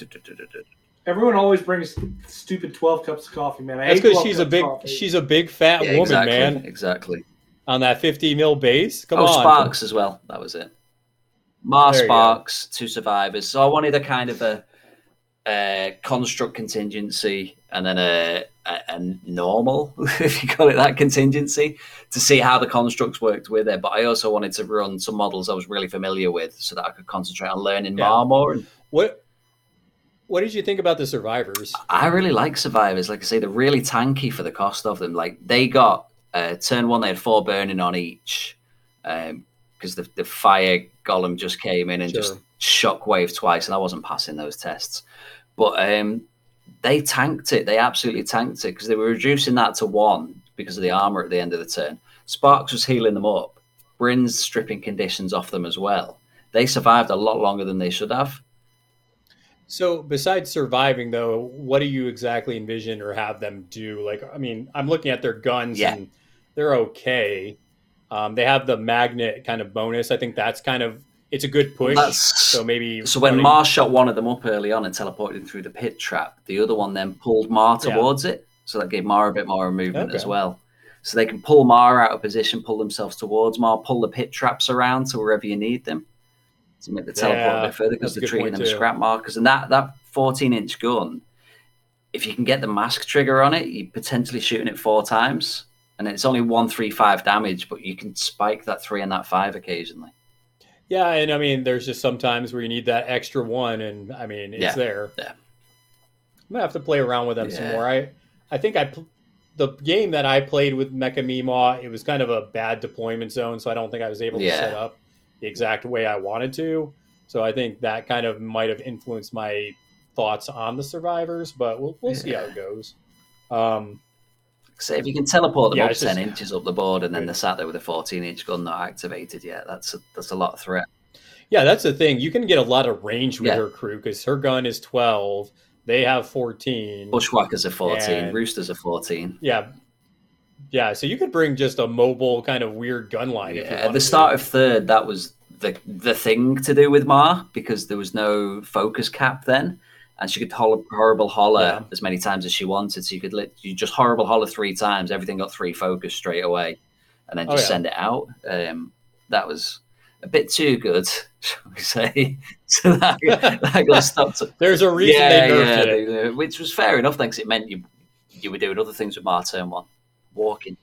Everyone always brings stupid twelve cups of coffee, man. I That's because she's a big, coffee. she's a big fat Yeah, woman, exactly, man. Exactly. On that 50 mil base. Come oh, on. Sparks as well. That was it. Maw There you go. Sparks, two survivors. So I wanted a kind of a, a construct contingency and then a, a, a normal, if you call it that, contingency to see how the constructs worked with it. But I also wanted to run some models I was really familiar with so that I could concentrate on learning Yeah. More. And What What did you think about the survivors? I really like survivors. Like I say, they're really tanky for the cost of them. Like they got uh, turn one, they had four burning on each because the, the fire golem just came in and Sure. just shockwave twice, and I wasn't passing those tests. But um, they tanked it. They absolutely tanked it because they were reducing that to one because of the armor at the end of the turn. Sparks was healing them up. Bryn's stripping conditions off them as well. They survived a lot longer than they should have. So, besides surviving, though, what do you exactly envision or have them do? Like, I mean, I'm looking at their guns Yeah. and they're okay. Um, they have the magnet kind of bonus. I think that's kind of it's a good push. That's- so maybe So when running- Maw shot one of them up early on and teleported him through the pit trap, the other one then pulled Maw Yeah. towards it. So that gave Maw a bit more movement as well. So they can pull Maw out of position, pull themselves towards Maw, pull the pit traps around to wherever you need them to make the teleport Yeah, a bit further because they're treating them too. scrap markers. And that that 14 inch gun, if you can get the mask trigger on it, you're potentially shooting it four times. And it's only one three five damage, but you can spike that three and that five occasionally. Yeah, and I mean, there's just sometimes where you need that extra one, and I mean, it's Yeah, there. yeah. I'm gonna have to play around with them some more. I, I think I, pl- the game that I played with Mecha Meemaw, it was kind of a bad deployment zone, so I don't think I was able to set up the exact way I wanted to. So I think that kind of might have influenced my thoughts on the survivors, but we'll we'll see how it goes. Um, So if you can teleport them Yeah, up ten just- inches up the board, and then they're sat there with a fourteen inch gun not activated yet, that's a, that's a lot of threat. yeah, that's the thing. You can get a lot of range with Yeah. her crew because her gun is 12, they have 14. Bushwhackers are fourteen, And- roosters are fourteen. Yeah. Yeah, so you could bring just a mobile kind of weird gun line Yeah, at the start of third, that was the the thing to do with Maw because there was no focus cap then, and she could horrible holler Yeah. as many times as she wanted. So you could let you just horrible holler three times, everything got three focus straight away, and then Oh, just yeah. send it out. Um, that was a bit too good, shall we say? so that, that got stopped. There's a reason they nerfed it. they- which was fair enough. Thanks, it meant you you were doing other things with Maw turn one, walking.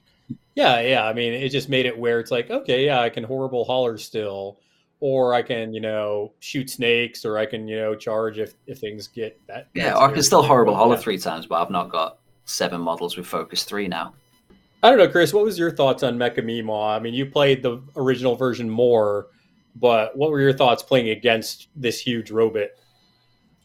Yeah, yeah. I mean, it just made it where it's like, okay, yeah, I can horrible holler still, or I can, you know, shoot snakes, or I can, you know, charge if, if things get that. Yeah, that or I can still horrible But, holler yeah. three times, but I've not got seven models with focus three now. I don't know, Chris. What was your thoughts on Mecha Meemaw? I mean, you played the original version more, but what were your thoughts playing against this huge robot?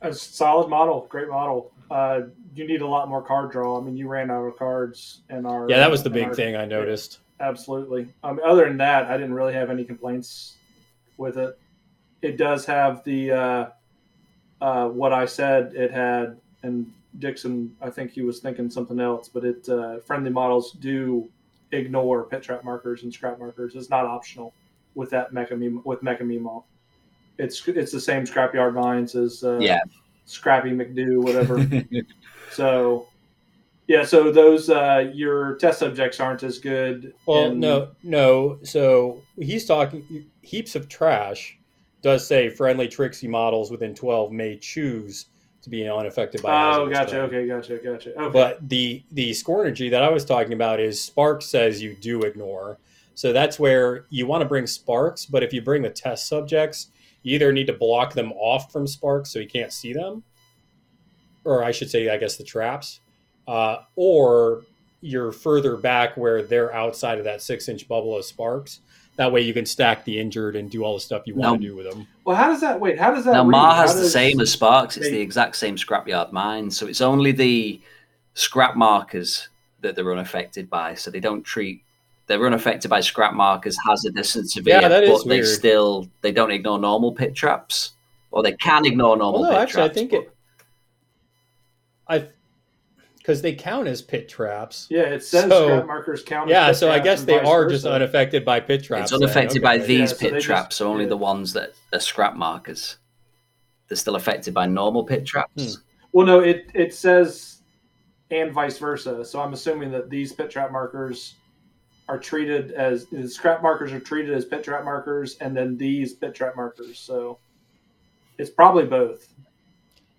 A solid model, great model. Uh, you need a lot more card draw. I mean, you ran out of cards in our. Yeah, that was the big our- thing I noticed. Absolutely. Um, other than that, I didn't really have any complaints with it. It does have the uh, uh, what I said it had, and Dixon, I think he was thinking something else, but it uh, friendly models do ignore pit trap markers and scrap markers. It's not optional with that mecha with mecha Meemaw. It's it's the same scrapyard mines as uh, Yeah. Scrappy McDo, whatever. so yeah, so those uh, your test subjects aren't as good. Well, in- no, no. So he's talking heaps of trash. Does say friendly Tricksy models within 12 may choose to be unaffected by. Oh, gotcha. terrain. Okay, gotcha, gotcha. Okay. But the the Scornergy that I was talking about is Sparks says you do ignore. So that's where you want to bring Sparks, but if you bring the test subjects, you either need to block them off from Sparks so you can't see them, or I should say, I guess the traps, uh, or you're further back where they're outside of that six inch bubble of Sparks. That way you can stack the injured and do all the stuff you want No. to do with them. well, how does that? Wait, how does that? Now, read? Maw How has the same as Sparks. It's they- the exact same scrapyard mine. So it's only the scrap markers that they're unaffected by. So they don't treat. They're unaffected by scrap markers, hazardous and severe, Yeah, that is but they still they don't ignore normal pit traps, or they can ignore normal. Well, no, pit actually, I think but- it. I, because they count as pit traps. Yeah, it says So- scrap markers count. as Yeah, pit so I guess they vice are just unaffected by pit traps. It's then. unaffected by these Yeah, so pit just- traps, so only yeah. the ones that are scrap markers. They're still affected by normal pit traps. Hmm. Well, no, it it says and vice versa. So I'm assuming that these pit trap markers are treated as the scrap markers are treated as pit trap markers, and then these pit trap markers. So it's probably both.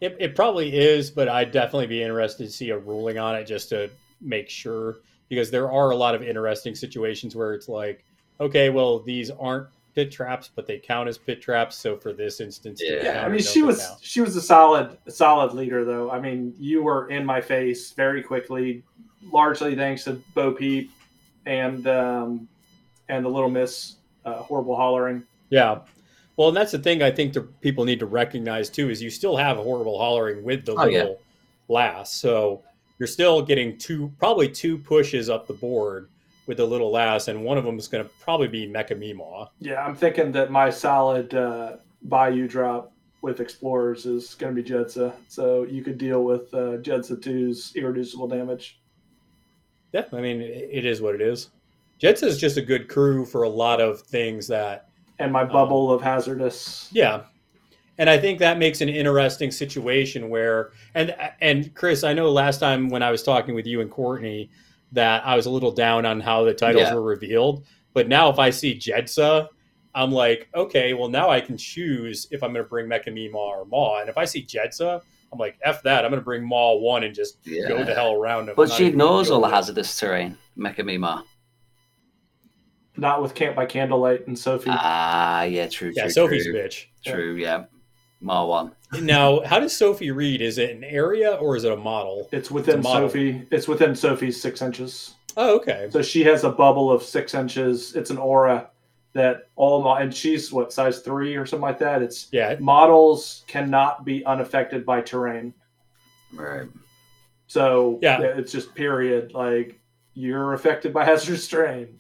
It, it probably is, but I'd definitely be interested to see a ruling on it just to make sure, because there are a lot of interesting situations where it's like, okay, well, these aren't pit traps, but they count as pit traps. So for this instance, Yeah. Yeah, I mean, she was count? she was a solid solid leader, though. I mean, you were in my face very quickly, largely thanks to Bo Peep and um, and the little miss uh, horrible hollering. Yeah. Well, and that's the thing I think the people need to recognize too is you still have a horrible hollering with the Oh, yeah. little lass. So you're still getting two, probably two pushes up the board with the little lass, and one of them is going to probably be Mecha Meemaw. Yeah, I'm thinking that my solid uh, Bayou drop with Explorers is going to be Jedza, so you could deal with uh, Jedza 2's irreducible damage. Yeah, I mean, it it is what it is. Jets is just a good crew for a lot of things that, And my um, bubble of hazardous. yeah. And I think that makes an interesting situation where, and and Chris, I know last time when I was talking with you and Courtney that I was a little down on how the titles Yeah. were revealed, but now if I see Jedza, I'm like, okay, well now I can choose if I'm going to bring Mecha Meemaw or Maw, and if I see Jedza, I'm like, f that, I'm going to bring Maw one and just Yeah. go the hell around him. But she even gonna ignores go all the hazardous terrain. Mecha Meemaw. Not with Camp by Candlelight and Sophie. Ah, yeah, true, Yeah, true, Sophie's true. bitch. True, yeah. Maw one. Now, how does Sophie read? Is it an area or is it a model? it's within it's model. Sophie. It's within Sophie's six inches. Oh, okay. So she has a bubble of six inches. It's an aura that all mo- and she's what size three or something like that. It's Yeah, models cannot be unaffected by terrain. Right. So Yeah. it's just period. Like you're affected by hazardous terrain.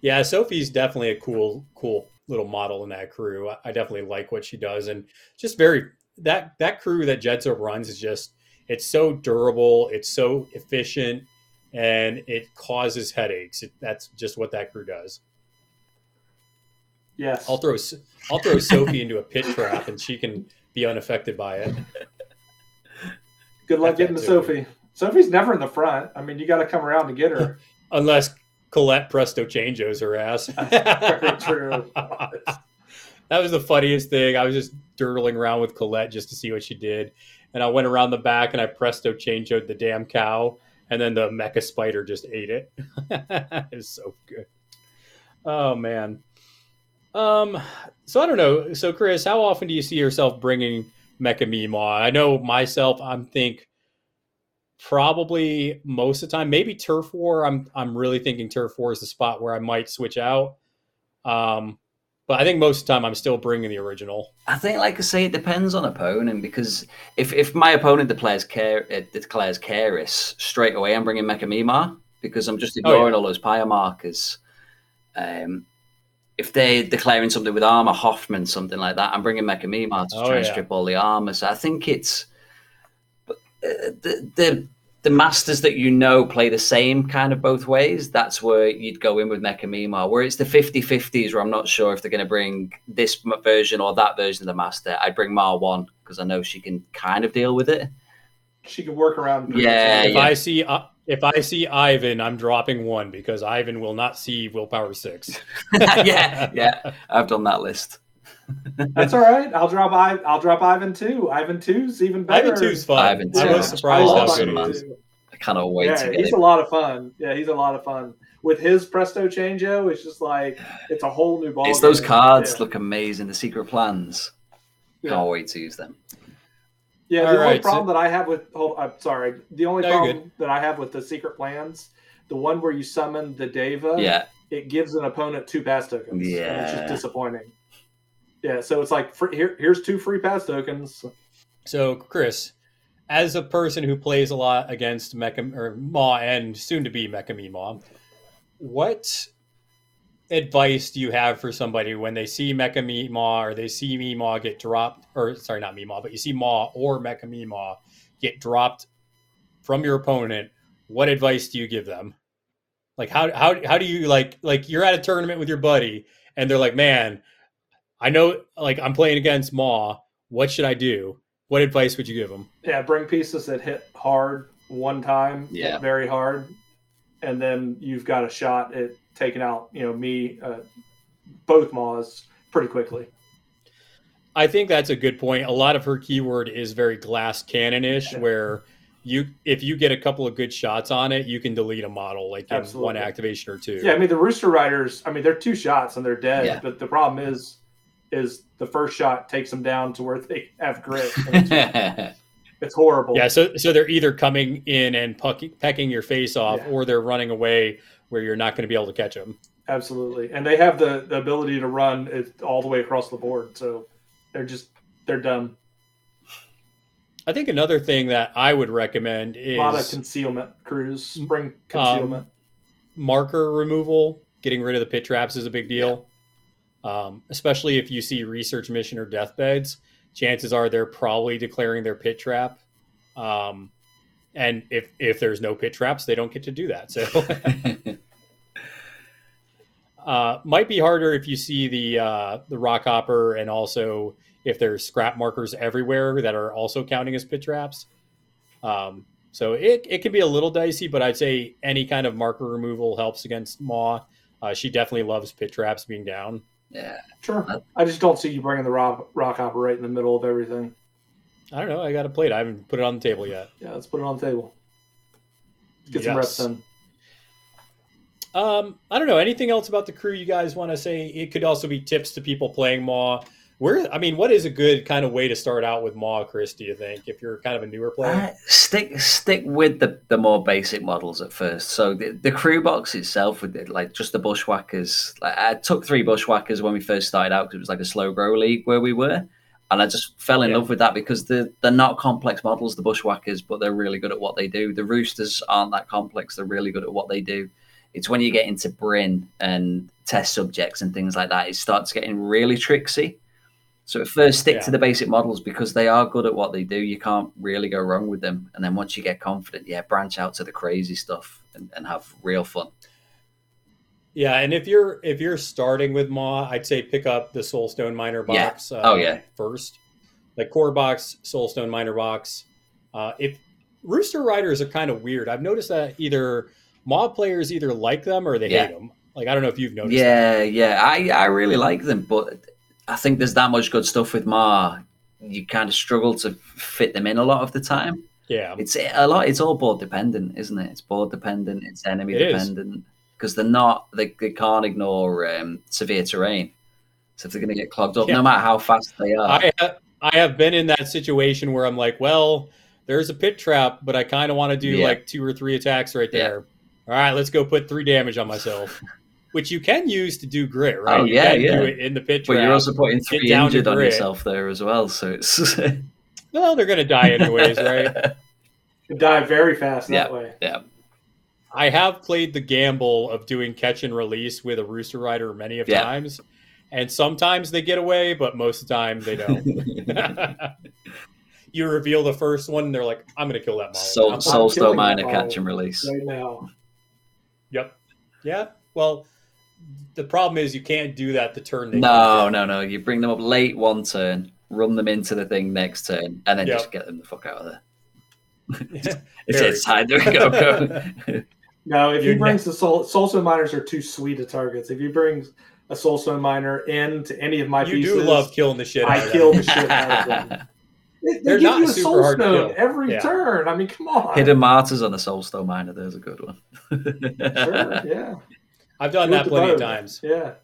Yeah. Sophie's definitely a cool, cool little model in that crew. I- I definitely like what she does, and just very that that crew that Jetso runs is just it's so durable, it's so efficient, and it causes headaches. It, that's just what that crew does. Yes. I'll throw I'll throw Sophie into a pit trap, and she can be unaffected by it. Good luck getting to. Sophie. Sophie's never in the front. I mean, you got to come around to get her. Unless Colette Presto changes her ass. True. That was the funniest thing. I was just dirtling around with Colette just to see what she did. And I went around the back and I presto changed the damn cow. And then the mecha spider just ate it. it's so good. Oh, man. Um, so I don't know. So, Chris, how often do you see yourself bringing Mecha Meemaw? I know myself, I'm think probably most of the time, maybe Turf War. I'm I'm really thinking Turf War is the spot where I might switch out. Um, But I think most of the time I'm still bringing the original. I think, like I say, it depends on opponent because if, if my opponent declares care uh, declares Kaeris straight away, I'm bringing Mecha Meemaw because I'm just Oh, yeah. ignoring all those pyre markers. Um, if they're declaring something with armor, Hoffman, something like that, I'm bringing Mecha Meemaw to Oh, try and strip all the armor. So I think it's the the the masters that you know play the same kind of both ways. That's where you'd go in with Mecha Meemaw. Where it's the 50-50s where I'm not sure if they're going to bring this version or that version of the master. I'd bring Maw one because I know she can kind of deal with it. She could work around. pretty Yeah, If yeah. I see uh, if I see Ivan, I'm dropping one because Ivan will not see willpower six. yeah, yeah. I've done that list. That's all right. I'll drop I. I'll drop Ivan two. Ivan two's even better. Ivan two's fun. Ivan I two. was surprised I how love good Ivan it is. two. I cannot wait Yeah, to get he's it. a lot of fun. Yeah, he's a lot of fun. With his Presto Changeo, it's just like it's a whole new ball. It's those cards Yeah. look amazing. The secret plans. Yeah. Can't wait to use them. Yeah, the All only right, so- problem that I have with hold, I'm sorry. The only No, problem that I have with the secret plans, the one where you summon the Deva, Yeah, it gives an opponent two pass tokens. Yeah, it's Yeah. just disappointing. Yeah, so it's like fr- here, here's two free pass tokens. So, Chris, as a person who plays a lot against Mecha or Maw and soon to be Mecha Meemaw, what advice do you have for somebody when they see Mecha Meemaw or they see Meemaw get dropped, or sorry, not Meemaw, but you see Maw or Mecha Meemaw get dropped from your opponent? What advice do you give them? Like how how how do you like like you're at a tournament with your buddy and they're like, man, I know like I'm playing against Maw. What should I do? What advice would you give them? Yeah, bring pieces that hit hard one time, Yeah. very hard, and then you've got a shot at taking out, you know, me, uh, both maws pretty quickly. I think that's a good point. A lot of her keyword is very glass cannon-ish, Yeah. where you if you get a couple of good shots on it, you can delete a model like in one activation or two. Yeah, I mean the Rooster Riders. I mean they're two shots and they're dead. Yeah. But the problem is, is the first shot takes them down to where they have grit. It's, it's horrible. Yeah, so so they're either coming in and pucking, pecking your face off, Yeah. or they're running away where you're not going to be able to catch them. absolutely. And they have the, the ability to run it all the way across the board. So they're just they're dumb. I think another thing that I would recommend is A lot of concealment crews. Um, Bring concealment. marker removal. Getting rid of the pit traps is a big deal, um, especially if you see research mission or deathbeds. Chances are they're probably declaring their pit trap, um, and if if there's no pit traps, they don't get to do that. So uh, might be harder if you see the uh, the rock hopper and also if there's scrap markers everywhere that are also counting as pit traps. Um, so it, it can be a little dicey, but I'd say any kind of marker removal helps against Maw. Uh, she definitely loves pit traps being down. Yeah. Sure. I just don't see you bringing the rock, rock hopper right in the middle of everything. I don't know. I got a plate. I haven't put it on the table yet. Yeah, let's put it on the table. Get some reps Yes. in. Um, I don't know. Anything else about the crew you guys want to say? It could also be tips to people playing Maw. Where I mean, what is a good kind of way to start out with Maw, Chris? Do you think if you're kind of a newer player? Uh, stick stick with the, the more basic models at first. So the, the crew box itself with it, like just the bushwhackers. Like I took three bushwhackers when we first started out because it was like a slow grow league where we were, and I just fell in Yeah. love with that because they're they're not complex models, the bushwhackers, but they're really good at what they do. The roosters aren't that complex; they're really good at what they do. It's when you get into Bryn and test subjects and things like that, it starts getting really tricksy. So at first, stick Yeah. to the basic models because they are good at what they do. You can't really go wrong with them. And then once you get confident, yeah, branch out to the crazy stuff and, and have real fun. Yeah, and if you're if you're starting with Maw, I'd say pick up the Soulstone Miner Yeah. box. Uh, Oh, yeah. first, like core box, Soulstone Miner box. Uh, if Rooster Riders are kind of weird, I've noticed that either Maw players either like them or they Yeah. hate them. Like I don't know if you've noticed. that. Yeah, yeah, I I really like them, but I think there's that much good stuff with Maw. You kind of struggle to fit them in a lot of the time. yeah, It's a lot. It's all board dependent, isn't it? It's board dependent. It's enemy It dependent because they're not. They, they can't ignore um, severe terrain. So if they're going to get clogged up, Yeah. no matter how fast they are, I ha- I have been in that situation where I'm like, well, there's a pit trap, but I kind of want to do Yeah. like two or three attacks right Yeah. there. All right, let's go put three damage on myself. which you can use to do grit, right? Oh, You yeah, can yeah. do it in the pit But you're also putting three down injured on yourself there as well. So it's Well, they're going to die anyways, right? You die very fast yeah, that way. yeah. I have played the gamble of doing catch and release with a rooster rider many of Yeah. times, and sometimes they get away, but most of the time they don't. you reveal the first one, and they're like, "I'm going to kill that model." Soul, I'm- Soul Stone killing that Miner catch and release. Right now. Yep. Yeah. Well, the problem is you can't do that the turn. They No, come no, no. You bring them up late one turn, run them into the thing next turn, and then Yep. just get them the fuck out of there. down. It's Very. it's time to go, go. No, if You're he brings the soul soulstone miners are too sweet of targets. If he brings a soulstone miner into any of my you pieces, do love killing the shit. out I of kill the shit out of them. They, they They're give not you a super hard to soulstone kill. every Yeah. turn. I mean, come on. Hidden Martyrs on the Soulstone Miner. There's a good one. Sure, yeah. I've done that plenty of times. Yeah.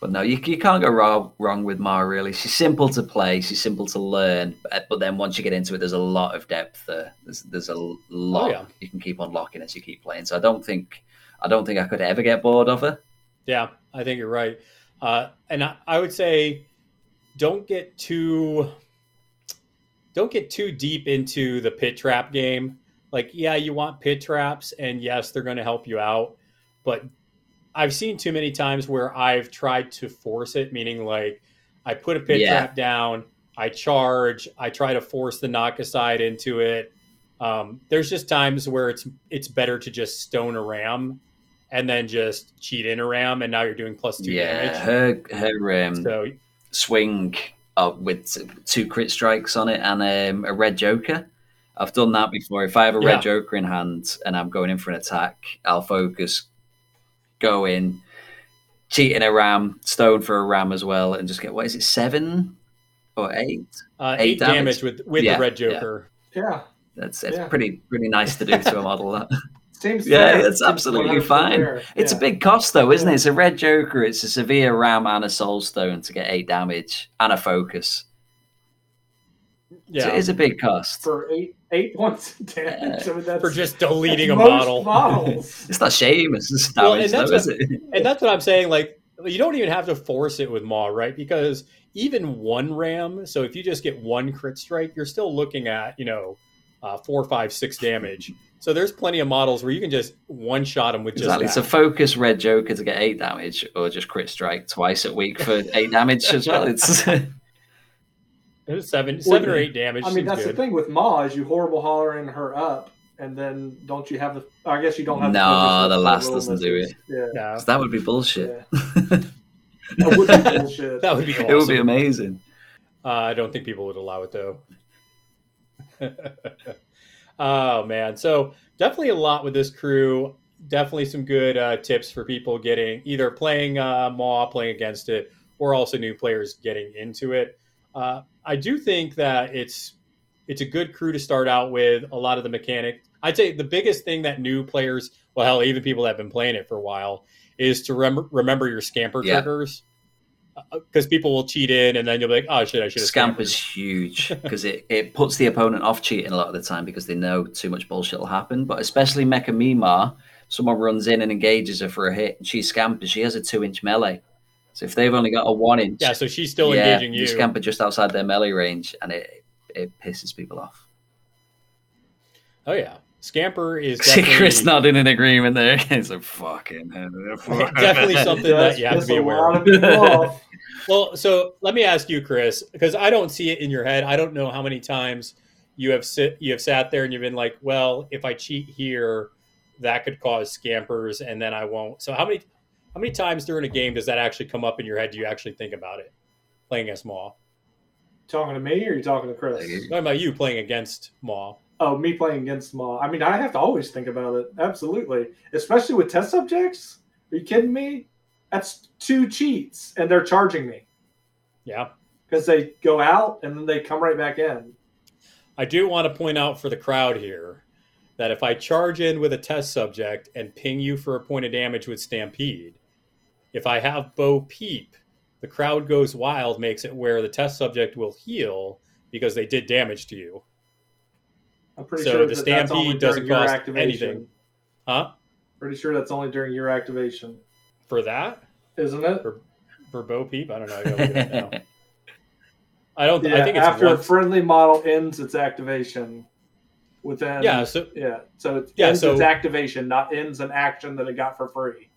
But no, you, you can't go wrong, wrong with Mara, really. She's simple to play, she's simple to learn, but, but then once you get into it, there's a lot of depth there. There's, there's a lot Oh, yeah. you can keep unlocking as you keep playing. So I don't think I don't think I could ever get bored of her. Yeah, I think you're right. Uh, and I, I would say, don't get too, don't get too deep into the pit trap game. Like, yeah, you want pit traps, and yes, they're going to help you out, but I've seen too many times where I've tried to force it, meaning like I put a pit Yeah. trap down, I charge, I try to force the knock aside into it. Um, there's just times where it's it's better to just stone a ram and then just cheat in a ram, and now you're doing plus two yeah, damage. her her um, So swing uh, with two crit strikes on it and um, a red joker. I've done that before. If I have a red Yeah. joker in hand and I'm going in for an attack, I'll focus, go in, cheat in a ram, stone for a ram as well, and just get what is it, seven or eight? uh, Eight eight, damage. damage. with with Yeah, the red joker. Yeah. That's it's Yeah. pretty pretty nice to do to a model. That Seems yeah, fair. it's absolutely 100% fine. fair. It's a big cost though, isn't Yeah. it? It's a red joker, it's a severe ram and a soul stone to get eight damage and a focus. So Yeah, it is a big cost. for eight eight points of damage. I mean, that's, for just deleting a most model. models. It's not Seamus' it's Well, damage, and that's though, is what- it? and that's what I'm saying. Like, you don't even have to force it with Maw, right? Because even one ram, so if you just get one crit strike, you're still looking at you know uh, four, five, six damage. So there's plenty of models where you can just one shot them with just Exactly. that. So focus red joker to get eight damage, or just crit strike twice a week for eight damage as well. It's It's seven, seven or eight damage. I mean, that's good. the thing with Maw is you horrible hollering her up, and then don't you have the? I guess you don't have. No, focus with the last doesn't do it. Yeah, Yeah, 'cause that would be bullshit. that would be bullshit. that would be awesome. It would be amazing. Uh, I don't think people would allow it though. oh man, so definitely a lot with this crew. Definitely some good uh, tips for people getting either playing uh, Maw, playing against it, or also new players getting into it. Uh, I do think that it's it's a good crew to start out with. A lot of the mechanic, I'd say, the biggest thing that new players, well, hell, even people that have been playing it for a while, is to rem- remember your scamper Yeah. triggers uh, because people will cheat in and then you'll be like, oh shit, I should have Scamper's huge because it, it puts the opponent off cheating a lot of the time because they know too much bullshit will happen. But especially Mecha Meemaw, someone runs in and engages her for a hit and she scampers. She has a two inch melee. So if they've only got a one inch, Yeah, so she's still yeah, engaging you. scamper just outside their melee range and it it pisses people off. Oh yeah, Scamper is See definitely, Chris nodding in agreement there. It's a fucking definitely something that you have to be aware of. of people off. Well, so let me ask you, Chris, because I don't see it in your head. I don't know how many times you have sit you have sat there and you've been like, well, if I cheat here, that could cause scampers, and then I won't. So how many how many times during a game does that actually come up in your head? Do you actually think about it playing against Maw? Talking to me or you talking to Chris? Talking about you playing against Maw. Oh, me playing against Maw. I mean, I have to always think about it. Absolutely. Especially with test subjects. Are you kidding me? That's two cheats, and they're charging me Yeah. because they go out and then they come right back in. I do want to point out for the crowd here that if I charge in with a test subject and ping you for a point of damage with Stampede, if I have Bo Peep, the crowd goes wild, makes it where the test subject will heal because they did damage to you. I'm pretty So sure the that that's only Stampede doesn't during your cost activation. anything. Huh? Pretty sure that's only during your activation. for that isn't it? for, for Bo Peep. I don't know. I, gotta look it up now. I don't. Yeah, I think it's after a friendly model ends its activation within Yeah, so- yeah so it Yeah, ends so- its activation not ends an action that it got for free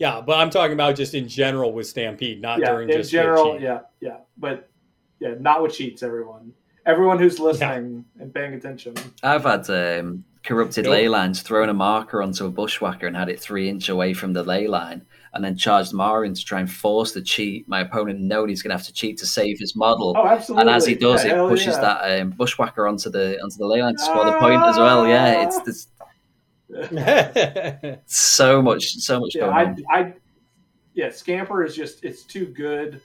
yeah, but I'm talking about just in general with Stampede, not yeah during in just general cheat. yeah yeah but yeah not with cheats everyone everyone who's listening and paying attention I've had um, corrupted Nope. ley lines thrown a marker onto a bushwhacker and had it three inch away from the ley line, and then charged Marin to try and force the cheat. My opponent knowing he's going to have to cheat to save his model, oh absolutely and as he does, Yeah, it pushes yeah. that um, bushwhacker onto the onto the ley line to score the point as well. Yeah, it's there's so much so much yeah going on. I, I yeah scamper is just it's too good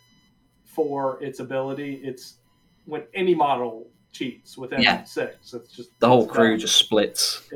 for its ability it's when any model cheats with Yeah. six it's just The whole crew bad. just splits.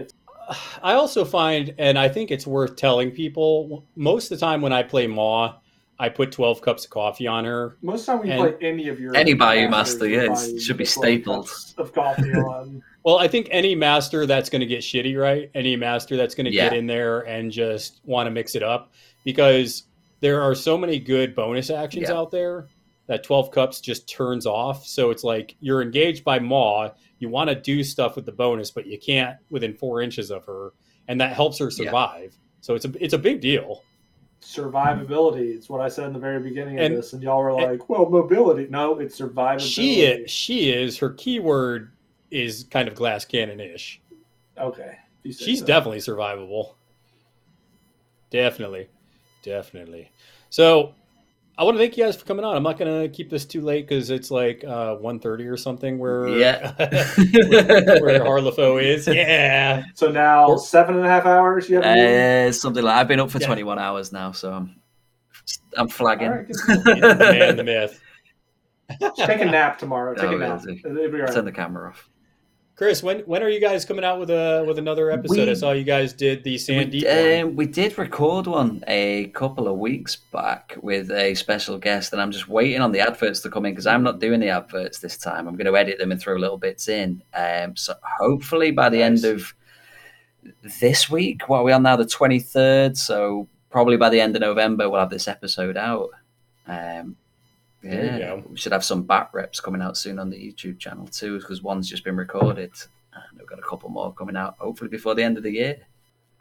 I also find, and I think it's worth telling people, most of the time when I play Maw, I put 12 cups of coffee on her. Most time when you And- play any of your Any Bayou Master, yeah, it should be the 12 stapled. of coffee on. Well, I think any master that's going to get shitty, right? Any master that's going to Yeah. get in there and just want to mix it up because there are so many good bonus actions Yeah. out there that 12 cups just turns off. So it's like you're engaged by Maw, you want to do stuff with the bonus, but you can't within four inches of her, and that helps her Yeah. survive. So it's a it's a big deal. Survivability. It's what I said in the very beginning of And- this, and y'all were like, "Well, mobility." No, it's survivability. She is, she is her keyword is kind of glass cannon ish. okay. if you say She's so. definitely survivable. Definitely, definitely. So, I want to thank you guys for coming on. I'm not going to keep this too late because it's like uh, 1.30 or something. Where Yeah. where Harlefo is. Yeah. So now Or- seven and a half hours. You have? Uh, something like I've been up for Yeah. 21 hours now, so I'm I'm flagging. All right, good. the man, the myth. Take a nap tomorrow. Take Oh, a nap. really? It'll be all Turn the camera off. Chris, when when are you guys coming out with a with another episode? I saw you guys did the Sand we, um, we did record one a couple of weeks back with a special guest, and I'm just waiting on the adverts to come in because I'm not doing the adverts this time. I'm going to edit them and throw little bits in. Um, so hopefully by the Nice. end of this week, what are we on now? The 23rd. So probably by the end of November, we'll have this episode out. Um, yeah, we should have some back reps coming out soon on the YouTube channel too, because one's just been recorded, and we've got a couple more coming out hopefully before the end of the year.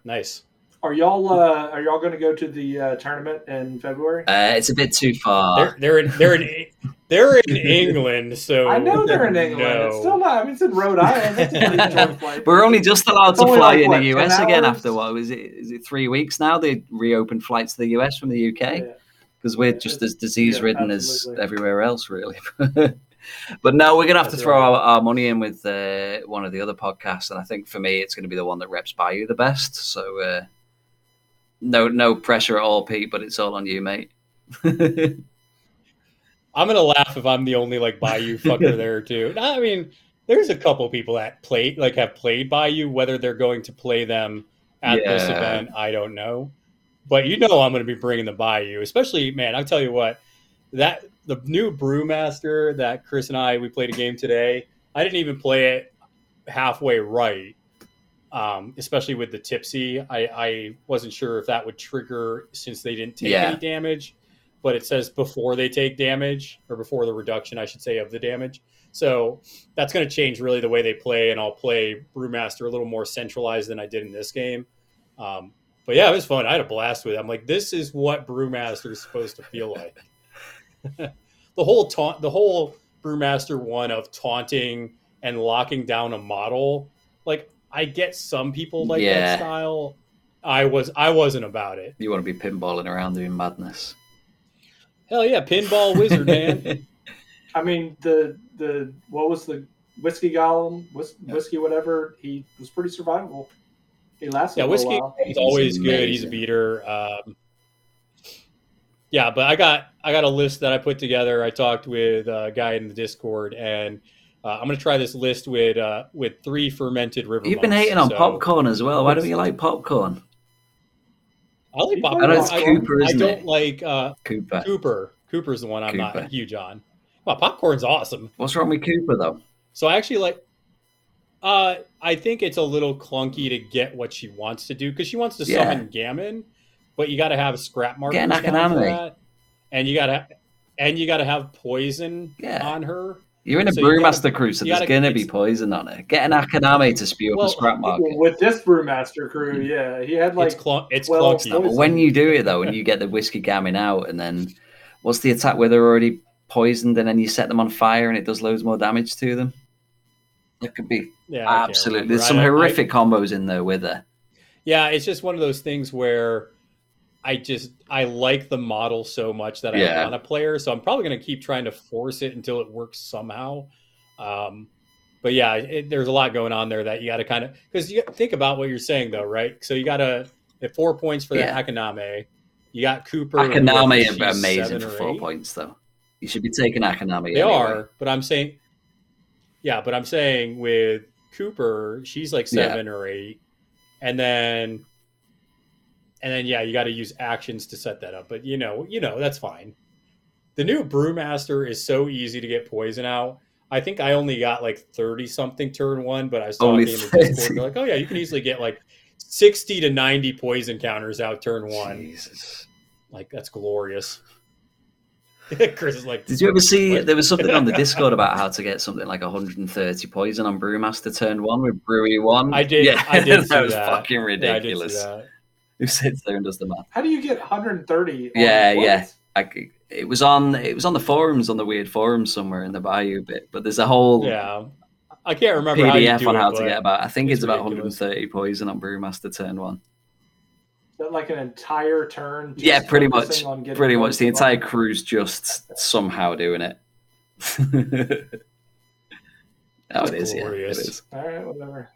Nice. Are y'all uh, are y'all going to go to the uh, tournament in February? Uh, it's a bit too far. They're they're in they're in they're in England, so I know they're in England. No. It's still not. I mean, it's in Rhode Island. That's a pretty short flight. We're only just allowed It's to fly like, in what, the US again hours? after what is it? Is it three weeks now? They reopened flights to the US from the UK Yeah. Because we're just as disease ridden Yeah, as everywhere else, really. but no, we're gonna have to throw our, our money in with uh, one of the other podcasts, and I think for me, it's going to be the one that reps by you the best. So uh, no, no pressure at all, Pete, but it's all on you, mate. I'm gonna laugh if I'm the only like Bayou fucker there too. I mean, there's a couple people that play like have played Bayou. Whether they're going to play them at this event, I don't know. But you know, I'm going to be bringing the Bayou, especially man. I'll tell you what, that the new Brewmaster that Chris and I we played a game today. I didn't even play it halfway right. Um, especially with the tipsy, I, I wasn't sure if that would trigger since they didn't take Yeah. any damage but it says before they take damage or before the reduction, I should say, of the damage. So that's going to change really the way they play, and I'll play Brewmaster a little more centralized than I did in this game. Um, but yeah, it was fun. I had a blast with it. I'm like, this is what Brewmaster is supposed to feel like. the whole taunt, the whole Brewmaster one of taunting and locking down a model. Like, I get some people like Yeah. that style. I was, I wasn't about it. You want to be pinballing around doing madness. Hell yeah, pinball wizard, man. I mean, the the what was the whiskey golem, whis- whiskey whatever? He was pretty survivable. He lasted Yeah, a whiskey while. is always He's good. He's a beater. Um, yeah, but I got I got a list that I put together. I talked with a guy in the Discord, and uh, I'm gonna try this list with uh, with three fermented river. You've been monks. hating on So, popcorn as well. Why don't you like popcorn? I like I popcorn. know it's I, Cooper, I isn't don't it? like uh, Cooper. Cooper. Cooper's the one I'm Cooper. not huge on. Well, popcorn's awesome. What's wrong with Cooper though? So I actually like. Uh, I think it's a little clunky to get what she wants to do because she wants to Yeah. summon Gamin, but you got to have scrap markers Get an down for that, and you got to and you got to have poison Yeah. on her. You're in a So you gotta- brewmaster crew, so you there's gotta- gonna be poison on it. Get an Akaname to spew up a scrap market. With this brewmaster crew, yeah, he had like it's clunk, it's clunky. No, but when you do it though, and you get the whiskey Gamin out, and then what's the attack where they're already poisoned, and then you set them on fire, and it does loads more damage to them? That could be Yeah, absolutely. There's some I- I- horrific combos in there with her. Yeah, it's just one of those things where I just I like the model so much that I Yeah. want to play her, so I'm probably going to keep trying to force it until it works somehow. Um, but yeah, it, there's a lot going on there that you got to kind of because you think about what you're saying though, right? So you got to four points for Yeah. the Akaname. You got Cooper. Akaname are amazing for four eight. points, though. You should be taking Akaname. They anyway. are, but I'm saying, yeah, but I'm saying with Cooper, she's like Yeah. seven or eight, and then, and then yeah, you got to use actions to set that up. But you know, you know that's fine. The new Brewmaster is so easy to get poison out. I think I only got like thirty something turn one, but I was Only the Discord. 30. They're like, oh yeah, you can easily get like sixty to ninety poison counters out turn one. Jesus. Like that's glorious. Chris is like, Did you ever see? What? There was something on the Discord about how to get something like 130 poison on Brewmaster turn one with Brewery one. I did. Yeah, I did. that was that. fucking Yeah, I did see ridiculous. that. Who sits there and does the math? how do you get 130? Yeah, what? yeah. I c it was on. It was on the forums, on the Wyrd forums somewhere in the Bayou bit. But there's a whole Yeah, I can't remember how you PDF do on it, how to get about. I think it's it's, about 130 poison on Brewmaster turn one. Is that like an entire turn? just yeah, pretty much. on Pretty much. The poison on? entire crew's just somehow doing it. oh, it is. Yeah, it Glorious. is. All right, whatever.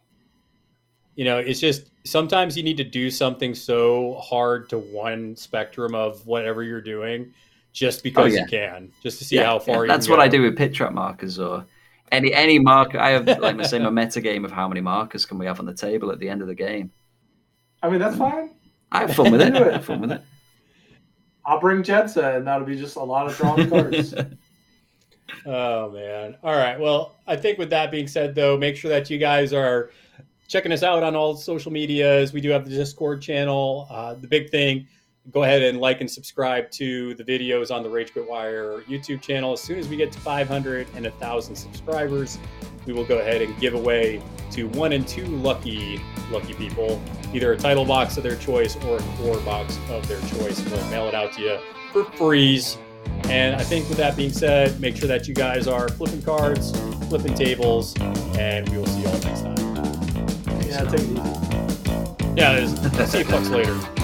You know, it's just sometimes you need to do something so hard to one spectrum of whatever you're doing, just oh, because Oh, yeah. you can, just to see Yeah, how yeah, far. you That's can what go. I do with pit trap markers or any any marker. I have like the same my meta game of how many markers can we have on the table at the end of the game. I mean, that's hmm. fine. I have fun with it. Do I it. have fun with it. I'll bring Jedza, and that'll be just a lot of drawn cards. Oh man! All right. Well, I think with that being said, though, make sure that you guys are checking us out on all social medias. We do have the Discord channel. Uh, the big thing, go ahead and like and subscribe to the videos on the Rage Quit Wire YouTube channel. As soon as we get to 500 and 1,000 subscribers, we will go ahead and give away to one and two lucky lucky people either a title box of their choice or a core box of their choice. We'll mail it out to you for freeze. And I think with that being said, make sure that you guys are flipping cards, flipping tables, and we will see you all next time. yeah, take it easy. Yeah, see you fucks later.